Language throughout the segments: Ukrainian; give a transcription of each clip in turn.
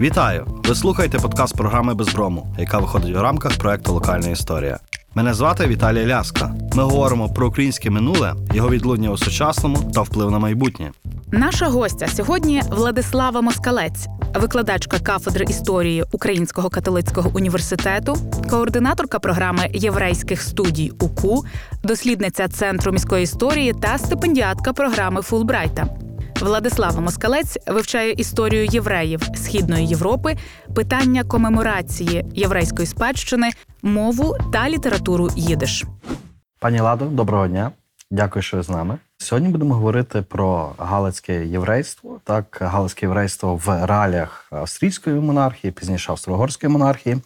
Вітаю! Ви слухаєте подкаст програми Безброму, яка виходить у рамках проекту Локальна історія. Мене звати Віталій Ляска. Ми говоримо про українське минуле, його відлуння у сучасному та вплив на майбутнє. Наша гостя сьогодні Владислава Москалець, викладачка кафедри історії Українського католицького університету, координаторка програми єврейських студій УКУ, дослідниця Центру міської історії та стипендіатка програми Фулбрайта. Владислава Москалець вивчає історію євреїв Східної Європи, питання комеморації єврейської спадщини, мову та літературу їдиш. Пані Ладо, доброго дня. Дякую, що ви з нами. Сьогодні будемо говорити про галицьке єврейство, так галицьке єврейство в реаліях австрійської монархії, пізніше австро-угорської монархії.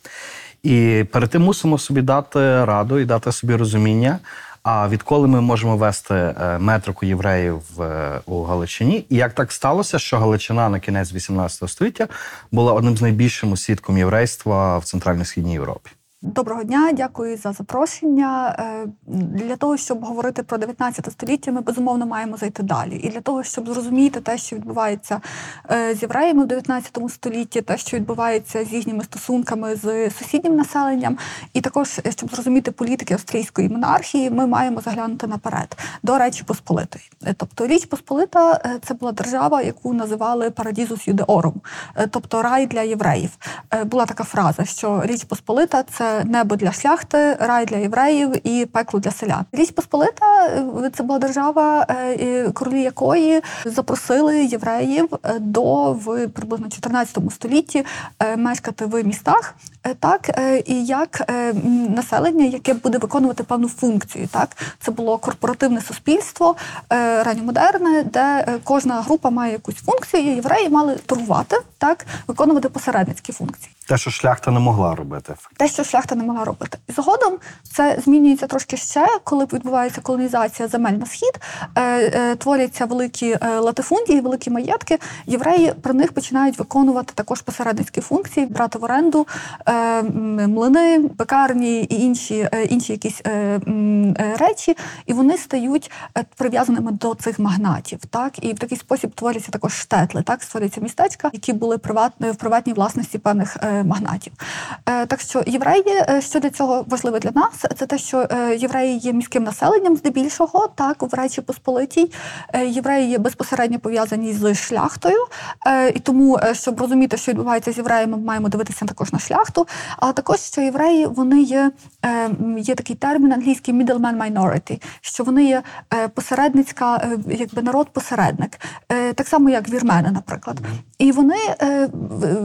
І перед тим мусимо собі дати раду і дати собі розуміння. А відколи ми можемо вести е, метрику євреїв е, у Галичині, і як так сталося, що Галичина на кінець 18 століття була одним з найбільшим осідком єврейства в центрально-східній Європі? Доброго дня, дякую за запрошення. Е, для того, щоб говорити про 19 століття, ми безумовно маємо зайти далі. І для того, щоб зрозуміти те, що відбувається е, з євреями в 19 столітті, те, що відбувається з їхніми стосунками з сусіднім населенням, і також е, щоб зрозуміти політики австрійської монархії, ми маємо заглянути наперед до Речі Посполитої. Тобто Річ Посполита це була держава, яку називали Парадізус Юдеорум, тобто рай для євреїв. Була така фраза, що Річ Посполита це небо для шляхти, рай для євреїв і пекло для селян. Річ Посполита е, це була держава, е, королі якої запросили євреїв е, до в приблизно 14 столітті мешкати в містах. Так і як населення, яке буде виконувати певну функцію, так це було корпоративне суспільство ранньомодерне, де кожна група має якусь функцію. і Євреї мали торгувати, так виконувати посередницькі функції. Те, що шляхта не могла робити, те, що шляхта не могла робити. І згодом це змінюється трошки ще, коли відбувається колонізація земель на схід, е, е, творяться великі е, латифундії, великі маєтки. Євреї про них починають виконувати також посередницькі функції, брати в оренду е, млини, пекарні і інші е, інші якісь е, е, речі, і вони стають прив'язаними до цих магнатів. Так і в такий спосіб творяться також штетли, так створюються містечка, які були приватною в приватній власності певних магнатів. Так що євреї, е, що для цього важливо для нас, це те, що е, євреї є міським населенням, здебільшого, так в Речі Посполитій. Е, євреї є безпосередньо пов'язані з шляхтою, і тому, щоб розуміти, що відбувається з євреями, ми маємо дивитися також на шляхту. Але також що євреї вони є є такий термін англійський middleman minority, що вони є посередницька, якби народ-посередник, так само як вірмени, наприклад. І вони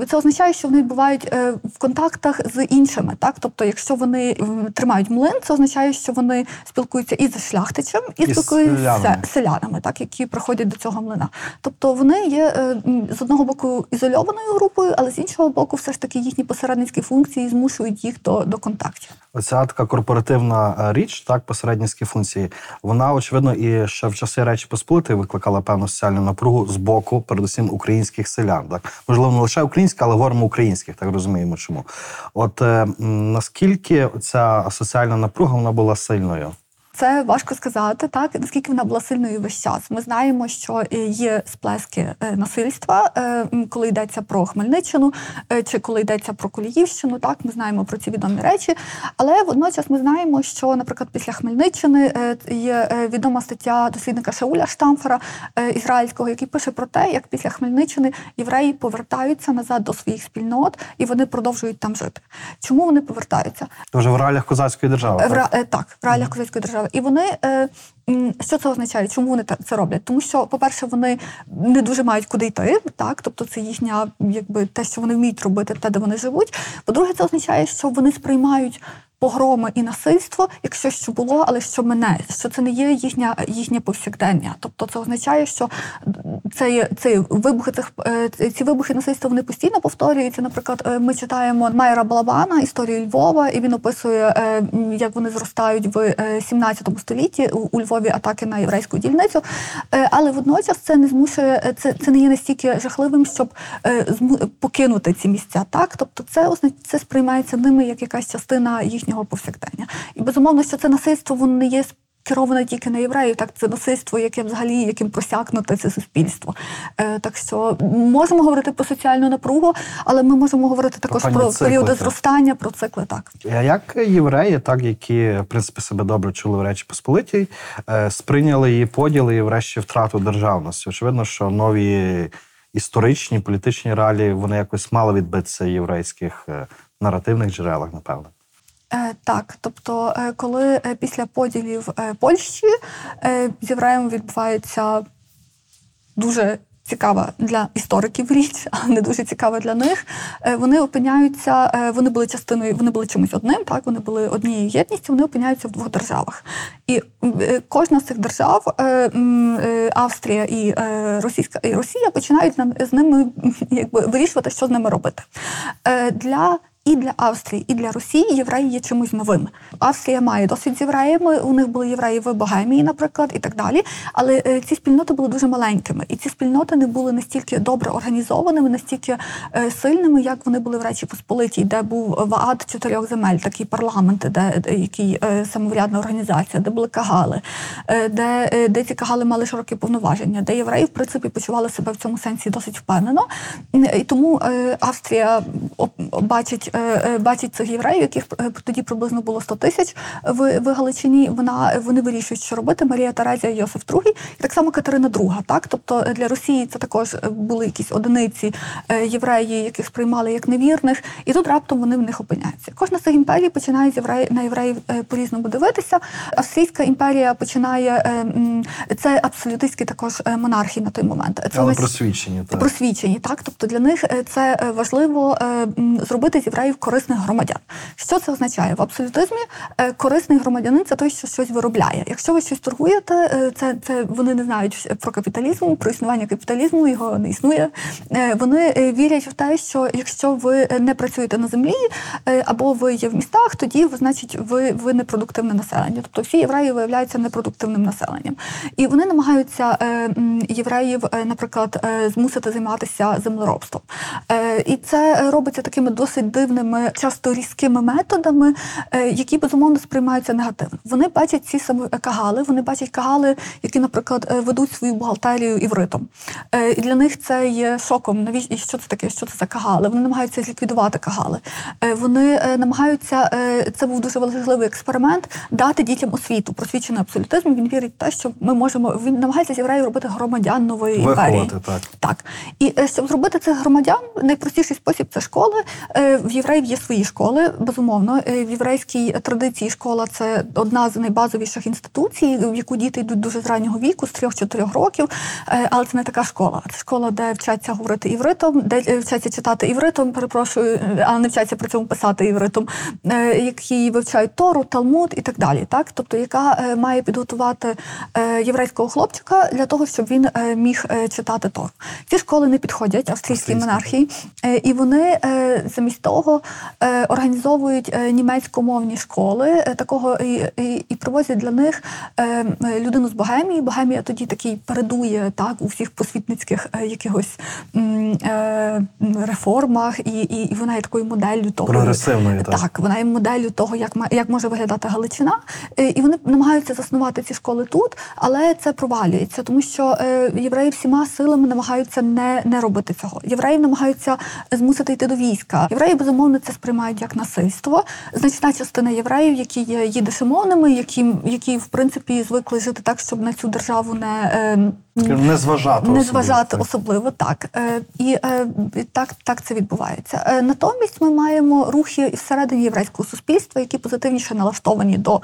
це означає, що вони бувають в контактах з іншими. Так, тобто, якщо вони тримають млин, це означає, що вони спілкуються і з шляхтичем, і, і спілкуються з селянами, так які приходять до цього млина. Тобто вони є е, з одного боку ізольованою групою, але з іншого боку, все ж таки їхні посередницькі функції змушують їх до, до контактів. Оця така корпоративна е, річ, так посередницькі функції, вона очевидно і ще в часи речі Посполитої викликала певну соціальну напругу з боку, передусім українських селян. Так можливо, не лише українська, але говоримо українських, так розуміємо, чому. От е, наскільки ця соціальна напруга вона була сильною? Це важко сказати, так наскільки вона була сильною весь час. Ми знаємо, що е, є сплески е, насильства, е, коли йдеться про Хмельниччину чи коли йдеться про Коліївщину. Так, ми знаємо про ці відомі речі. Але водночас ми знаємо, що, наприклад, після Хмельниччини є відома стаття дослідника Шауля Штамфера ізраїльського, який пише про те, як після Хмельниччини євреї повертаються назад до своїх спільнот і вони продовжують там жити. Чому вони повертаються? Вже в реаліях козацької держави. В, так? так, в реаліях козацької держави. І вони е, що це означає? Чому вони це роблять? Тому що, по-перше, вони не дуже мають куди йти, так тобто це їхня, якби те, що вони вміють робити, те, де вони живуть. По-друге, це означає, що вони сприймають погроми і насильство, як щось, що було, але що мене, що це не є їхня їхнє повсякдення. Тобто це означає, що це, це вибухи цих е, ці вибухи насильства вони постійно повторюються. Наприклад, е, ми читаємо Майера Балабана, історію Львова, і він описує, е, як вони зростають в 17 столітті у Львові атаки на єврейську дільницю. Але водночас це не змушує, це це не є настільки жахливим, щоб покинути ці місця. Так, тобто, це це сприймається ними як якась частина їхнього їхнього повсякдення. І безумовно, що це насильство воно не є керована тільки на євреїв, так це насильство, яке взагалі яким просякнуте це суспільство. Е, Так що можемо говорити про соціальну напругу, але ми можемо говорити також певні про цикли, періоди так. зростання, про цикли так. А як євреї, так які в принципі себе добре чули в Речі Посполитій, е, сприйняли її поділи і врешті втрату державності? Очевидно, що нові історичні політичні реалії вони якось мали відбитися в єврейських е, наративних джерелах, напевно. Е, Так, тобто, е, коли е, після поділів Польщі з євреєм відбувається дуже цікава для істориків річ, а не дуже цікава для них. Вони опиняються, вони були частиною, вони були чимось одним, так вони були однією єдністю, вони опиняються в двох державах. І кожна з цих держав, Австрія і Російська і Росія, починають з ними якби вирішувати, що з ними робити. Для і для Австрії, і для Росії євреї є чимось новим. Австрія має досвід з євреями. У них були євреї в Богемії, наприклад, і так далі. Але е, ці спільноти були дуже маленькими, і ці спільноти не були настільки добре організованими, настільки е, сильними, як вони були в Речі Посполитій, де був ВААД чотирьох земель, такий парламент, де, який е, самоврядна організація, де були кагали, де, де ці кагали мали широкі повноваження, де євреї, в принципі, почували себе в цьому сенсі досить впевнено. І тому Австрія бачить, бачить цих євреїв, яких е, тоді приблизно було 100 тисяч в, в Галичині. Вона вони вирішують, що робити. Марія Терезія, Йосиф II, і так само Катерина II. Так, тобто е, для Росії це також е, були якісь одиниці е, євреї, яких сприймали як невірних, і тут раптом вони в них опиняються. Кожна з цих імперій починає з євреї на євреїв е, по-різному дивитися. Австрійська імперія починає е, це абсолютистські також е, монархії на той момент. Це Але весь- просвідчені. Так. просвічені, так тобто для них е, це е, важливо е, зробити з євреїв корисних громадян. Що це означає? В абсолютизмі е, корисний громадянин це той, що щось виробляє. Якщо ви щось торгуєте, е, це, це вони не знають про капіталізм, про існування капіталізму, його не існує. Е, Вони вірять в те, що якщо ви не працюєте на землі або ви є в містах, тоді значить, ви, ви непродуктивне населення. Тобто всі євреї виявляються непродуктивним населенням. І вони намагаються євреїв, наприклад, змусити займатися землеробством. І це робиться такими досить дивними, часто різкими методами, е, які безумовно сприймаються негативно. Вони бачать ці самі кагали, вони бачать кагали, які, наприклад, е, ведуть свою бухгалтерію івритом. Е, І для них це є шоком. Навіщо і що це таке? Що це за кагали? Вони намагаються зліквідувати кагали. Е, Вони е, намагаються. е, Це був дуже важливий експеримент дати дітям освіту. Просвічений абсолютизм. Він вірить в те, що ми можемо. Він намагається з євреїв робити громадян нової імперії. Так. Так. І е, щоб зробити цих громадян, найпростіший спосіб це школи. Е, В євреїв є свої школи, безумовно. Е, В єврейській традиції школа це одна з найбазовіших інституцій, в яку діти йдуть дуже з раннього віку, з 3-4 років. Е, Але це не така школа. Це школа, де вчаться говорити івритом, де е, вчаться читати івритом, перепрошую, але не вчаться при цьому писати івритом, які вивчають Тору, Талмуд і так далі. Так? Тобто, яка має підготувати єврейського хлопчика для того, щоб він міг читати Тору. Ці школи не підходять австрійській Австрійські. монархії, і вони замість того е, організовують е, німецькомовні школи е, такого і, і, і привозять для них людину з Богемії. Богемія тоді такий передує так у всіх посвітницьких е, якихось е, реформах, і, і, і вона є такою моделлю того, Прогресивною, так. так, вона є моделлю того, як як може виглядати Галичина, Е, і вони намагаються заснувати ці школи тут, але це провалюється, тому що е, євреї всіма силами намагаються не, не робити цього. Євреїв намагаються змусити йти до війська. Євреї безумовно це сприймають як насильство. Значна частина євреїв, які є їдишемовними, які, які в принципі звикли жити так, щоб на цю державу не. Не зважати. не зважати особливо так. Е, І е, так, так це відбувається. Е, Натомість ми маємо рухи і всередині єврейського суспільства, які позитивніше налаштовані до,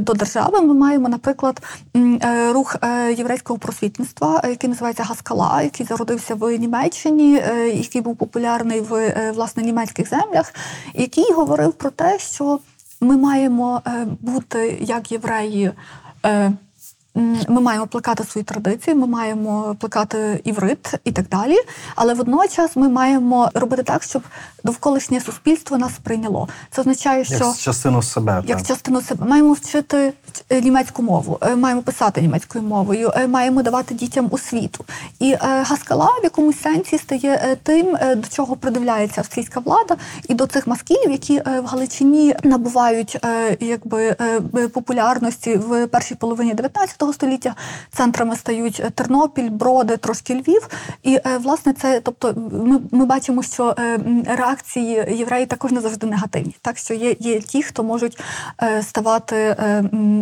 до держави. Ми маємо, наприклад, рух єврейського просвітництва, який називається Гаскала, який зародився в Німеччині, який був популярний в власне німецьких землях, який говорив про те, що ми маємо бути як євреї. Ми маємо плекати свої традиції, ми маємо плекати іврит і так далі. Але водночас ми маємо робити так, щоб довколишнє суспільство нас прийняло. Це означає, що Як частину себе. як так. частину себе маємо вчити е, німецьку мову, е, маємо писати німецькою мовою, е, маємо давати дітям освіту. І Гаскала в якомусь сенсі стає тим, до чого придивляється австрійська влада, і до цих маскілів, які в Галичині набувають якби популярності в першій половині 19 століття. Центрами стають е, Тернопіль, Броди, трошки Львів. І е, власне це, тобто, ми, ми бачимо, що е, реакції євреїв також не завжди негативні. Так що є, є ті, хто можуть ставати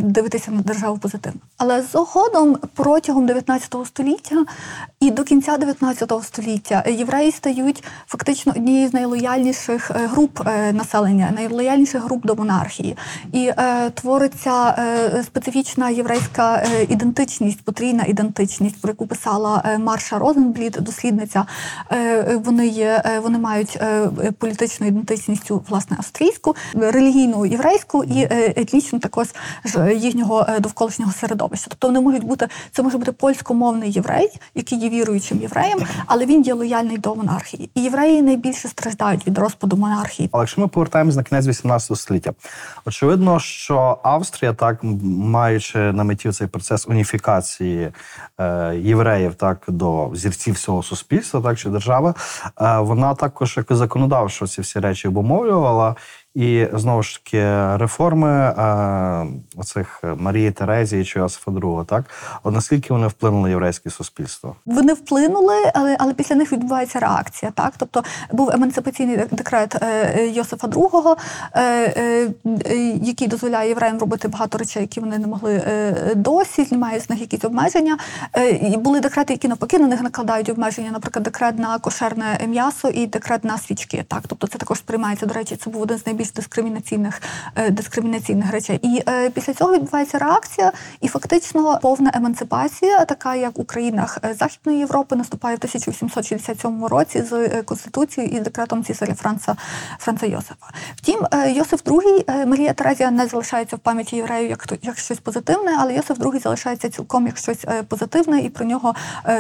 дивитися на державу позитивно. Але згодом протягом 19 століття і до кінця 19 століття євреї стають фактично однією з найлояльніших груп населення, найлояльніших груп до монархії. І е, твориться е, специфічна єврейська ідентичність, потрійна ідентичність, про яку писала е, Марша Розенбліт, дослідниця. Е, е, вони є, е, вони мають е, е, політичну ідентичність власне австрійську, релігійну єврейську і е, етнічну також їхнього е, довколишнього середовища. Тобто вони можуть бути це може бути польськомовний єврей, який є віруючим євреєм, але він є лояльний до монархії. І євреї найбільше страждають від розпаду монархії. Але якщо ми повертаємось на кінець 18 століття, очевидно, що Австрія, так маючи на меті цей процес уніфікації е, євреїв, так до зірців всього суспільства, так чи держави, е, вона також як законодавчо ці всі речі обумовлювала. І знову ж таки реформи е, оцих Марії Терезії чи Йосифа II, так от наскільки вони вплинули на єврейське суспільство? Вони вплинули, але, але після них відбувається реакція. Так, тобто був емансипаційний декрет е, е, Йосифа II, е, який дозволяє євреям робити багато речей, які вони не могли досі, знімає з них якісь обмеження. І були декрети, які навпаки на них накладають обмеження, наприклад, декрет на кошерне м'ясо і декрет на свічки. Так, тобто це також сприймається. До речі, це був один з найбільш дискримінаційних е, дискримінаційних речей. І е, після цього відбувається реакція, і фактично повна емансипація, така як у країнах е, Західної Європи, наступає в 1867 році з конституцією і декретом цісаря Франца Франца Йосифа. Втім, Йосиф II, Марія Терезія не залишається в пам'яті євреїв як як щось позитивне, але Йосиф II залишається цілком як щось позитивне, і про нього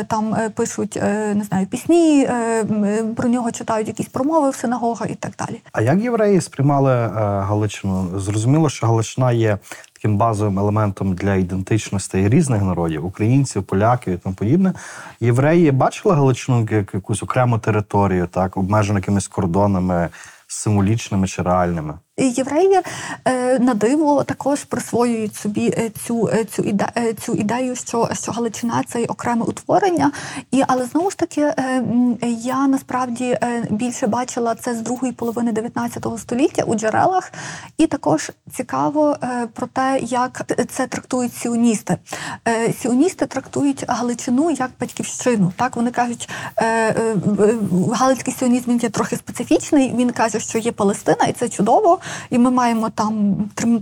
там пишуть не знаю пісні, про нього читають якісь промови в синагогах і так далі. А як євреї сприймали е, Галичину? Зрозуміло, що Галичина є таким базовим елементом для ідентичності різних народів українців, поляків і тому подібне. Євреї бачили Галичину як якусь окрему територію, так обмежену якимись кордонами символічними чи реальними. Євреї е, на диво також присвоюють собі е, цю, е, цю, іде, цю ідею, що, що Галичина це окреме утворення. І, але знову ж таки, я насправді більше бачила це з другої половини 19 століття у джерелах, і також цікаво про те, як це трактують сіоністи. Сіоністи трактують Галичину як батьківщину. Так вони кажуть, галицький сіонізм він є трохи специфічний. Він каже, що є Палестина, і це чудово, і ми маємо там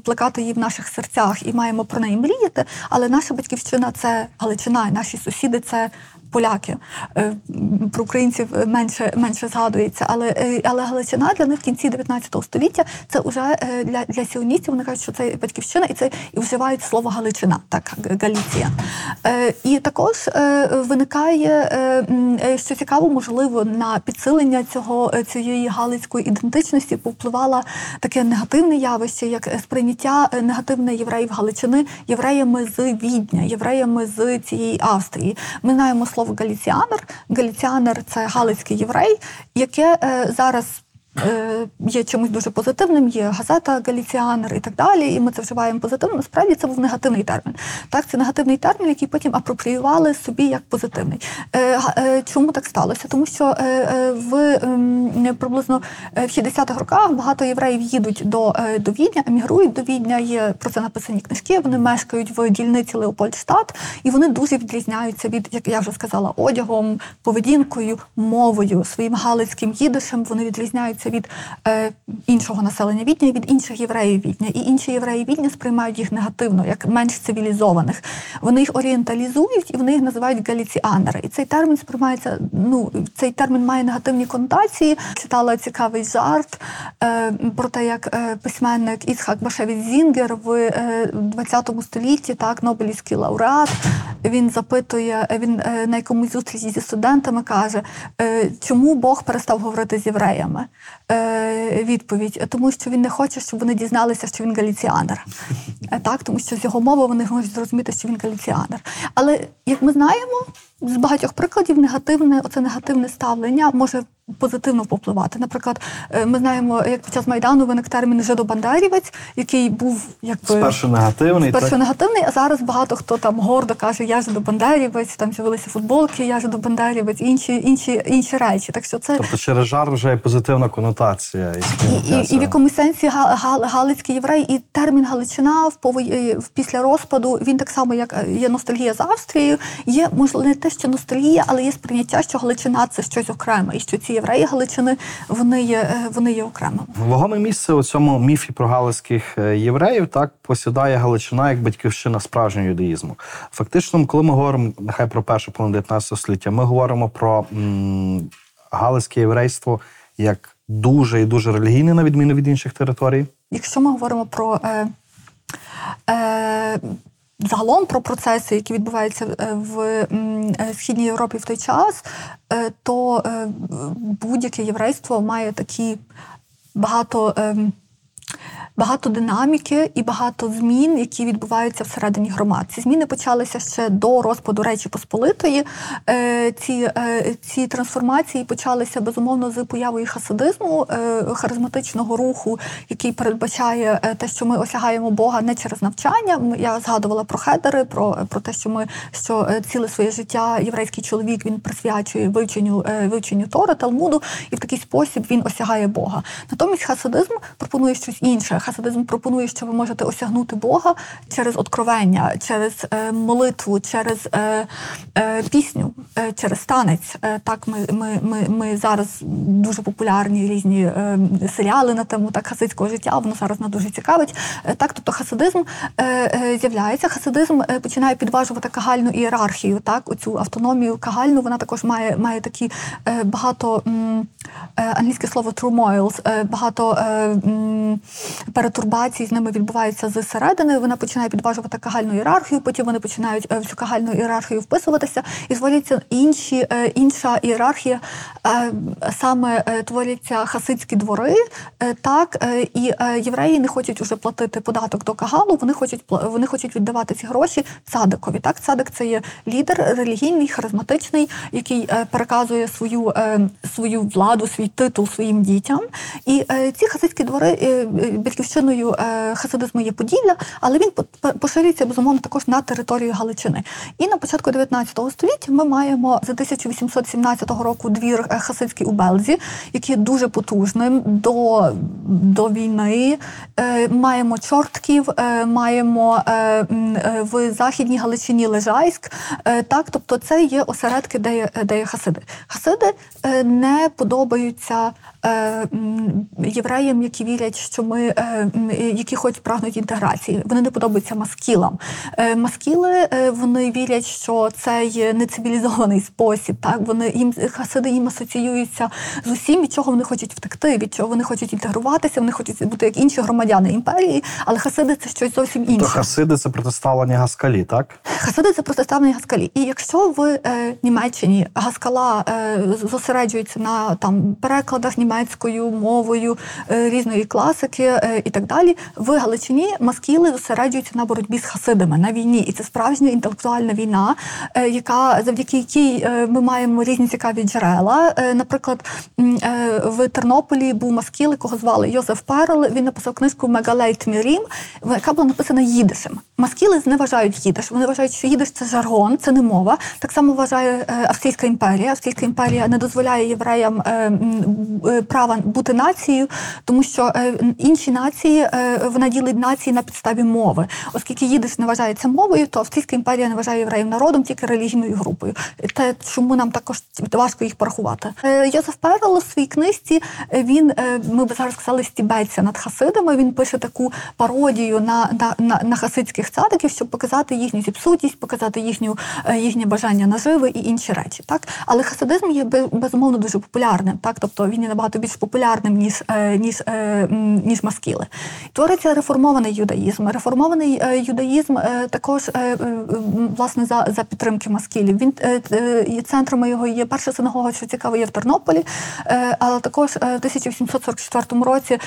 плекати її в наших серцях і маємо про неї мріяти. Але наша батьківщина це Галичина, і наші сусіди це. Поляки Е, про українців менше менше згадується, але е, але Галичина для них в кінці 19 століття це вже е, для, для сіоністів. Вони кажуть, що це батьківщина, і це і вживають слово Галичина, так Галіція. І також виникає що цікаво, можливо, на підсилення цього цієї галицької ідентичності повпливало таке негативне явище, як сприйняття негативне євреїв Галичини євреями з Відня, євреями з цієї Австрії. Ми знаємо слово галіціанер. Галіціанер це галицький єврей, яке е, зараз. Е, Є чимось дуже позитивним, є газета Галіціанер і так далі, і ми це вживаємо позитивно. Насправді це був негативний термін. Так, це негативний термін, який потім апропріювали собі як позитивний. Е, е, Чому так сталося? Тому що в ем, приблизно в 60-х роках багато євреїв їдуть до, до Відня, емігрують до Відня. Є про це написані книжки. Вони мешкають в дільниці Леопольдштадт, і вони дуже відрізняються від, як я вже сказала, одягом, поведінкою, мовою, своїм галицьким їдишем. Вони відрізняються відрізняються від е, іншого населення Відня, і від інших євреїв Відня. І інші євреї Відня сприймають їх негативно, як менш цивілізованих. Вони їх орієнталізують і вони їх називають галіціанери. І цей термін сприймається. Ну цей термін має негативні конотації. Читала цікавий жарт е, про те, як е, письменник Ісхак Башевіць Зінгер в е, 20 столітті, так, Нобелівський лауреат. Він запитує, він е, на якомусь зустрічі зі студентами каже, е, чому Бог перестав говорити з євреями? Е, Відповідь, тому що він не хоче, щоб вони дізналися, що він галіціанер. Е, Так, тому що з його мови вони можуть зрозуміти, що він галіціанер. Але як ми знаємо, з багатьох прикладів негативне, оце негативне ставлення може позитивно попливати. Наприклад, е, ми знаємо, як під час майдану виник термін жидобандерівець, який був якби Спершу негативний. Спершу так? негативний, а зараз багато хто там гордо каже, я ж до Бандерівець, там з'явилися футболки, я ж до Бандерівець, інші, інші, інші речі. Так що це Тобто через жар вже є позитивна конотація. І, і, і, і в якомусь сенсі га- га- галицький єврей, і термін Галичина в пової після розпаду він так само, як е, є ностальгія за Австрією, є можливо не те, що ностальгія, але є сприйняття, що Галичина це щось окреме, і що ці євреї Галичини вони є е, вони є окремими. Вагоме місце у цьому міфі про галицьких е, євреїв так посідає Галичина як батьківщина справжнього юдаїзму. Фактично, коли ми говоримо нехай про першу половину 19 століття, ми говоримо про м, галицьке єврейство як дуже і дуже релігійне, на відміну від інших територій. Якщо ми говоримо про е, е, загалом про процеси, які відбуваються е, в е, Східній Європі в той час, е, то будь-яке єврейство має такі багато. Багато динаміки і багато змін, які відбуваються всередині громад. Ці зміни почалися ще до розпаду Речі Посполитої. Е, Ці, е, ці трансформації почалися безумовно з появою хасидизму, е, харизматичного руху, який передбачає те, що ми осягаємо Бога не через навчання. Я згадувала про хедери, про, про те, що ми що ціле своє життя єврейський чоловік він присвячує вивченню вивченню Тори, Талмуду, і в такий спосіб він осягає Бога. Натомість хасидизм пропонує щось інше. Хасидизм пропонує, що ви можете осягнути Бога через откровення, через е, молитву, через е, е, пісню, через танець. Так, ми, ми, ми, ми зараз дуже популярні різні серіали на тему так хасидського життя. Воно зараз нас дуже цікавить. Так, тобто хасидизм з'являється. Хасидизм починає підважувати кагальну ієрархію. Так, оцю автономію кагальну. Вона також має, має такі багато англійське слово turmoils, багато м, перетурбацій з ними відбуваються зсередини. Вона починає підважувати кагальну ієрархію, потім вони починають е, в цю кагальну ієрархію вписуватися, і творяться інші, е, інша ієрархія, е, саме творяться хасидські двори, так, і євреї не хочуть уже платити податок до кагалу, вони хочуть вони хочуть віддавати ці гроші цадикові. Так, цадик це є лідер релігійний, харизматичний, який переказує свою, свою владу, свій титул своїм дітям. І ці хасидські двори батьківщиною е, хасидизму є Поділля, але він по- по- поширюється безумовно також на територію Галичини. І на початку 19 століття ми маємо за 1817 року двір е, хасидський у Белзі, який є дуже потужним до, до війни. Е, Маємо чортків, маємо в Західній Галичині Лежайськ. Так, тобто це є осередки, де є, де є хасиди. Хасиди не подобаються євреям, які вірять, що ми які хоч прагнуть інтеграції. Вони не подобаються маскілам. Е, Маскіли е, вони вірять, що це є нецивілізований спосіб. Так вони їм хасиди їм асоціюються з усім, від чого вони хочуть втекти, від чого вони хочуть інтегруватися. Вони хочуть бути як інші громадяни імперії, але хасиди це щось зовсім інше. То хасиди це протиставлення гаскалі, так? Хасиди це протиставлені гаскалі. І якщо в е, Німеччині гаскала е, зосереджується на там перекладах німецькою мовою е, різної класики е, і так далі, в Галичині маскіли зосереджуються на боротьбі з хасидами на війні. І це справжня інтелектуальна війна, е, яка завдяки якій е, ми маємо різні цікаві джерела. Е, наприклад, в Тернополі був маскіл, якого звали Йозеф Перл. Він написав книжку Мегале Тмірін, яка була написана їдишем. Маскіли зневажають їдиш. Вони вважають, що їдиш це жаргон, це не мова. Так само вважає Австрійська імперія. Австрійська імперія не дозволяє євреям права бути нацією, тому що інші нації. Нації, е, вона ділить нації на підставі мови. Оскільки їдиш не вважається мовою, то Австрійська імперія не вважає євреїв народом, тільки релігійною групою. Те, чому нам також важко їх порахувати. Йозеф Перел у своїй книжці е, він, е, ми б зараз сказали, стібеться над хасидами. Він пише таку пародію на, на, на, на хасидських цадиків, щоб показати їхню зіпсутість, показати їхню, їхнє бажання наживи і інші речі. Так? Але хасидизм є бе- безумовно дуже популярним, так? тобто він є набагато більш популярним, ніж, е, ніж, е, м. Твориться реформований юдаїзм. Реформований е, юдаїзм е, також е, власне за, за підтримки маскілів. Він центрами його є перша синагога, що цікаво, є в Тернополі, але також в 1844 році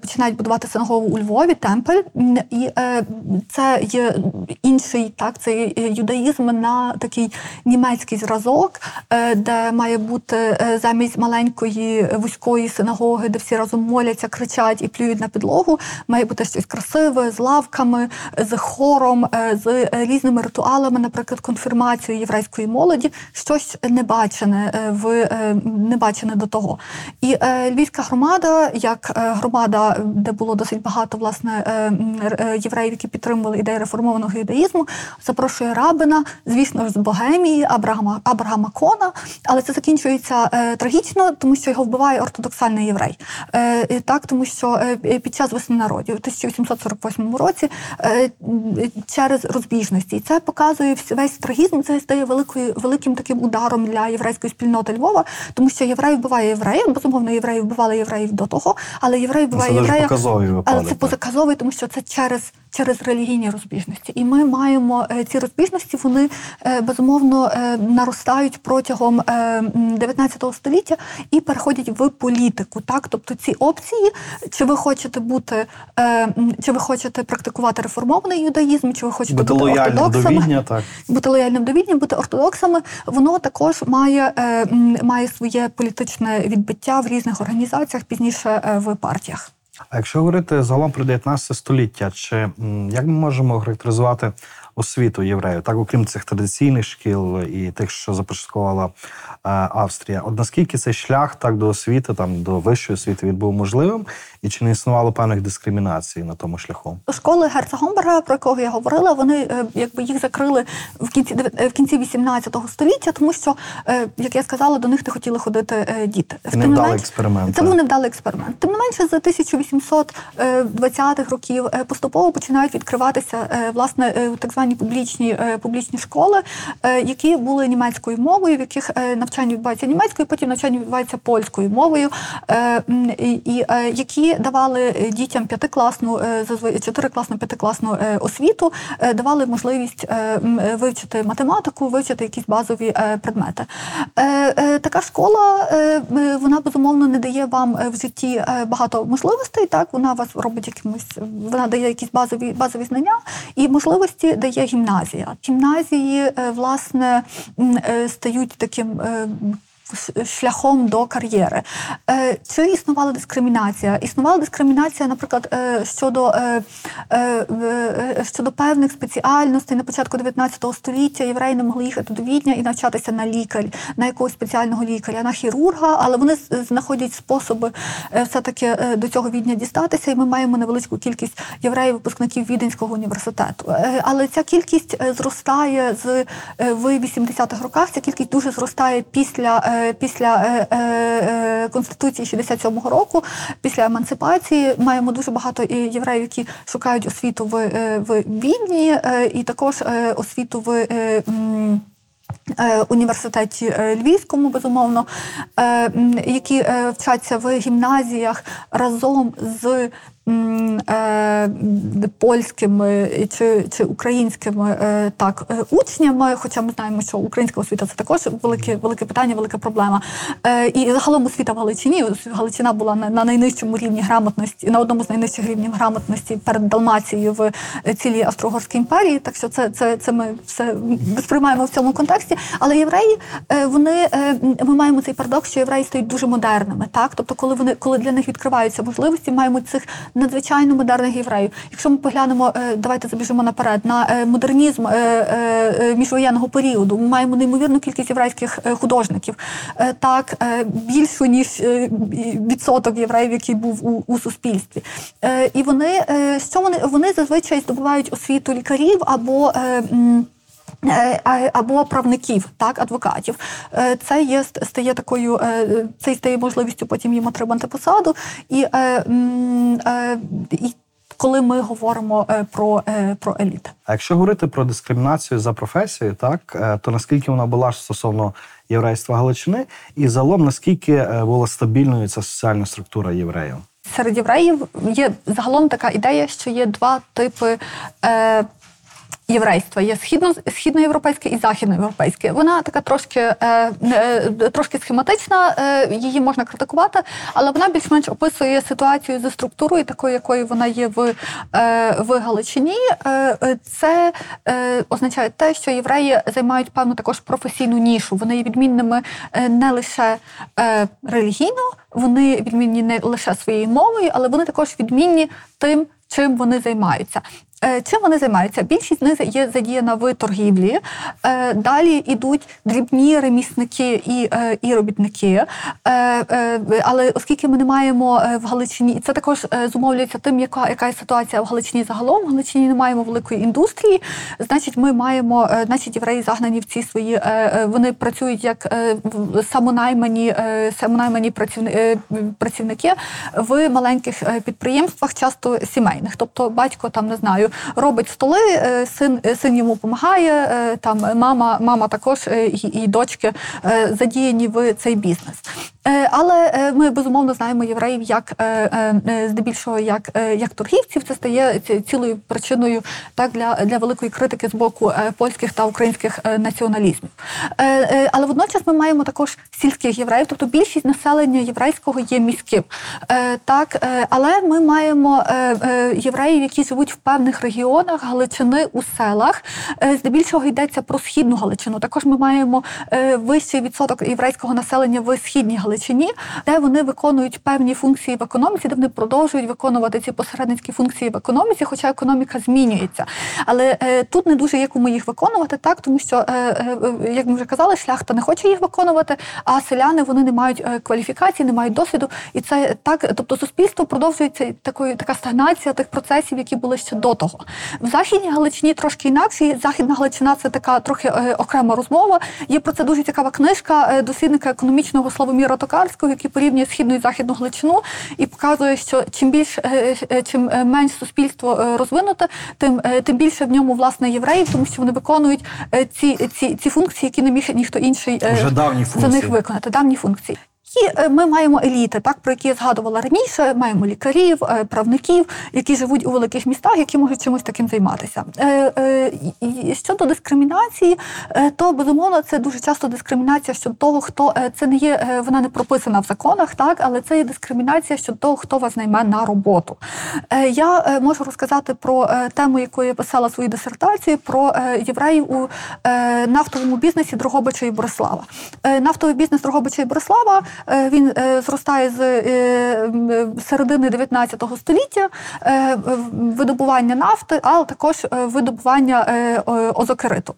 починають будувати синагогу у Львові, темпель, і це є інший так, це юдаїзм на такий німецький зразок, де має бути замість маленької вузької синагоги, де всі разом моляться, кричать і плюють на підлогу. Має бути щось красиве з лавками, з хором, е, з е, різними ритуалами, наприклад, конфірмацією єврейської молоді, щось небачене е, в небачене до того. І львівська громада, як громада, де було досить багато власне євреїв, які підтримували ідею реформованого юдаїзму, запрошує рабина, звісно ж, з Богемії, Абрагама Абрагама Кона, але це закінчується трагічно, тому що його вбиває ортодоксальний єврей. Так, тому що під час весни народів у 1848 році е, через розбіжності. І це показує весь трагізм. Це стає великою великим таким ударом для єврейської спільноти Львова, тому що єврей вбиває євреїв. Безумовно, євреї вбивали євреїв до того, але вбиває Це дуже єврея. показовий Але це так. позаказовий, тому що це через, через релігійні розбіжності. І ми маємо е, ці розбіжності, вони е, безумовно е, наростають протягом е, 19 століття і переходять в політику. Так, тобто ці опції, чи ви хочете бути, е, чи ви хочете практикувати реформований юдаїзм, чи ви хочете Бути бути, ортодоксами відня, так. бути лояльним до відня, бути ортодоксами, воно також має, е, має своє політичне відбиття в різних організаціях, пізніше е, в партіях. А якщо говорити загалом про 19 століття, чи як ми можемо характеризувати освіту євреїв, так окрім цих традиційних шкіл і тих, що започаткувала е, Австрія, от наскільки цей шлях так до освіти, там до вищої освіти, він був можливим, і чи не існувало певних дискримінацій на тому шляху? Школи Герцагомберга, про якого я говорила, вони е, якби їх закрили в кінці е, в кінці 18 століття, тому що, як я сказала, до них не хотіли ходити діти. І невдалий експеримент, Це був невдалий експеримент. Тим не менше, з 1820-х років поступово починають відкриватися власне так звані публічні е, публічні школи, е, які були німецькою мовою, в яких е, навчання відбувається німецькою, потім навчання відбувається польською мовою, і, які давали дітям п'ятикласну, чотирикласну, п'ятикласну освіту, давали можливість вивчити математику, вивчити якісь базові предмети. Така школа вона безумовно не дає вам в житті багато можливостей. Так вона вас робить якимось, вона дає якісь базові базові знання і можливості дає гімназія. Гімназії е, власне е, стають таким. Шляхом до кар'єри. Е, Чи існувала дискримінація? Існувала дискримінація, наприклад, е, щодо, е, щодо певних спеціальностей на початку 19 століття євреї не могли їхати до Відня і навчатися на лікар, на якогось спеціального лікаря, на хірурга, але вони знаходять способи все-таки до цього відня дістатися, і ми маємо невеличку кількість євреїв, випускників Віденського університету. Але ця кількість зростає з в 80-х роках. Ця кількість дуже зростає після, після е, е, е, Конституції 67-го року, після емансипації. Маємо дуже багато євреїв, які шукають освіту в, в Відні, і також освіту в. Університеті Львівському, безумовно, які вчаться в гімназіях разом з польськими чи, чи українськими е, так, е, учнями. Хоча ми знаємо, що українська освіта це також велике, велике питання, велика проблема. Е, І загалом освіта в Галичині. Галичина була на, на найнижчому рівні грамотності, на одному з найнижчих рівнів грамотності перед Далмацією в е, цілій Австро-Угорській імперії. Так що це, це, це ми все сприймаємо в цьому контексті. Але євреї, е, вони е, ми маємо цей парадокс, що євреї стають дуже модерними. Так, тобто, коли вони коли для них відкриваються можливості, маємо цих надзвичайно модерних євреїв. Якщо ми поглянемо, е, давайте забіжимо наперед на е, модернізм е, міжвоєнного періоду. Ми маємо неймовірну кількість єврейських художників. Так, більшу ніж відсоток євреїв, який був у, у суспільстві. І вони що вони вони зазвичай здобувають освіту лікарів або. Е, або правників, так, адвокатів. Е, Це є стає такою, е, це стає можливістю потім їм отримати посаду. І, і коли ми говоримо про, про еліт. А якщо говорити про дискримінацію за професією, так то наскільки вона була стосовно єврейства Галичини, і загалом наскільки була стабільною ця соціальна структура євреїв? Серед євреїв є загалом така ідея, що є два типи. Е, Єврейства є східно східноєвропейське і західноєвропейське. Вона така трошки е, е, трошки схематична, е, її можна критикувати, але вона більш-менш описує ситуацію за структурою, такою, якою вона є в, е, в Галичині. Е, е, це означає те, що євреї займають певну також професійну нішу. Вони є відмінними не лише релігійно, вони відмінні не лише своєю мовою, але вони також відмінні тим, чим вони займаються. Е, Чим вони займаються? Більшість з них є задіяна в торгівлі. Е, Далі йдуть дрібні ремісники і, е, і робітники. Але оскільки ми не маємо в Галичині, і це також зумовлюється тим, яка, яка ситуація в Галичині загалом. В Галичині не маємо великої індустрії. Значить, ми маємо, значить, євреї загнані в ці свої. Вони працюють як самонаймані, самонаймані працівники в маленьких підприємствах, часто сімейних. Тобто батько там не знаю, робить столи, е, син, е, син йому допомагає. е, Там мама, мама також і, дочки задіяні в цей бізнес. Але ми безумовно знаємо євреїв як здебільшого як, як торгівців. Це стає цілою причиною так для, для великої критики з боку польських та українських націоналізмів. Але водночас ми маємо також сільських євреїв, тобто більшість населення єврейського є міським. Так, але ми маємо євреїв, які живуть в певних регіонах Галичини у селах. Е, Здебільшого йдеться про східну Галичину. Також ми маємо е, вищий відсоток єврейського населення в східній Галичині, де вони виконують певні функції в економіці, де вони продовжують виконувати ці посередницькі функції в економіці, хоча економіка змінюється. Але е, тут не дуже є кому їх виконувати, так тому що, е, е, як ми вже казали, шляхта не хоче їх виконувати, а селяни вони не мають е, кваліфікації, не мають досвіду. І це так, тобто суспільство продовжується такою така стагнація тих процесів, які були ще до того. В західній Галичині трошки інакше. Західна Галичина це така трохи е, окрема розмова. Є про це дуже цікава книжка е, дослідника економічного Славоміра Токарського, який порівнює східну і західну Галичину і показує, що чим більш е, чим менш суспільство розвинуте, тим тим більше в ньому власне євреїв, тому що вони виконують ці, ці, ці функції, які не міг ніхто інший Вже давні за них виконати. Давні функції. І е, ми маємо еліти, так про які я згадувала раніше. Маємо лікарів, е, правників, які живуть у великих містах, які можуть чимось таким займатися. Е, Щодо дискримінації, то безумовно це дуже часто дискримінація щодо того, хто це не є, вона не прописана в законах, так але це є дискримінація щодо того, хто вас найме на роботу. Я можу розказати про тему, яку я писала свою дисертацію, про євреїв у нафтовому бізнесі Дрогобича і Борислава. Нафтовий бізнес Дрогобича і Борислава він е, зростає з е, середини 19 століття, е, видобування нафти, але також е, видобування е, озокериту.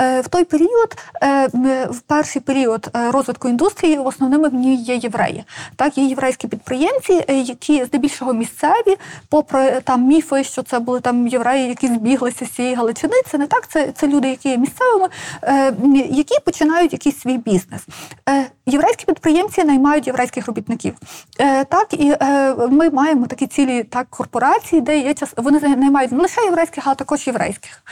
Е, В той період, е, в перший період е, розвитку індустрії, основними в ній є євреї. Так, є єврейські підприємці, е, які здебільшого місцеві, попри там міфи, що це були там євреї, які збіглися з цієї Галичини. Це не так. Це, це люди, які є місцевими, е, які починають якийсь свій бізнес. Е, Єврейські підприємці наймають єврейських робітників. Е, Так, і е, ми маємо такі цілі так корпорації, де є час. Вони наймають не лише єврейських, а також єврейських.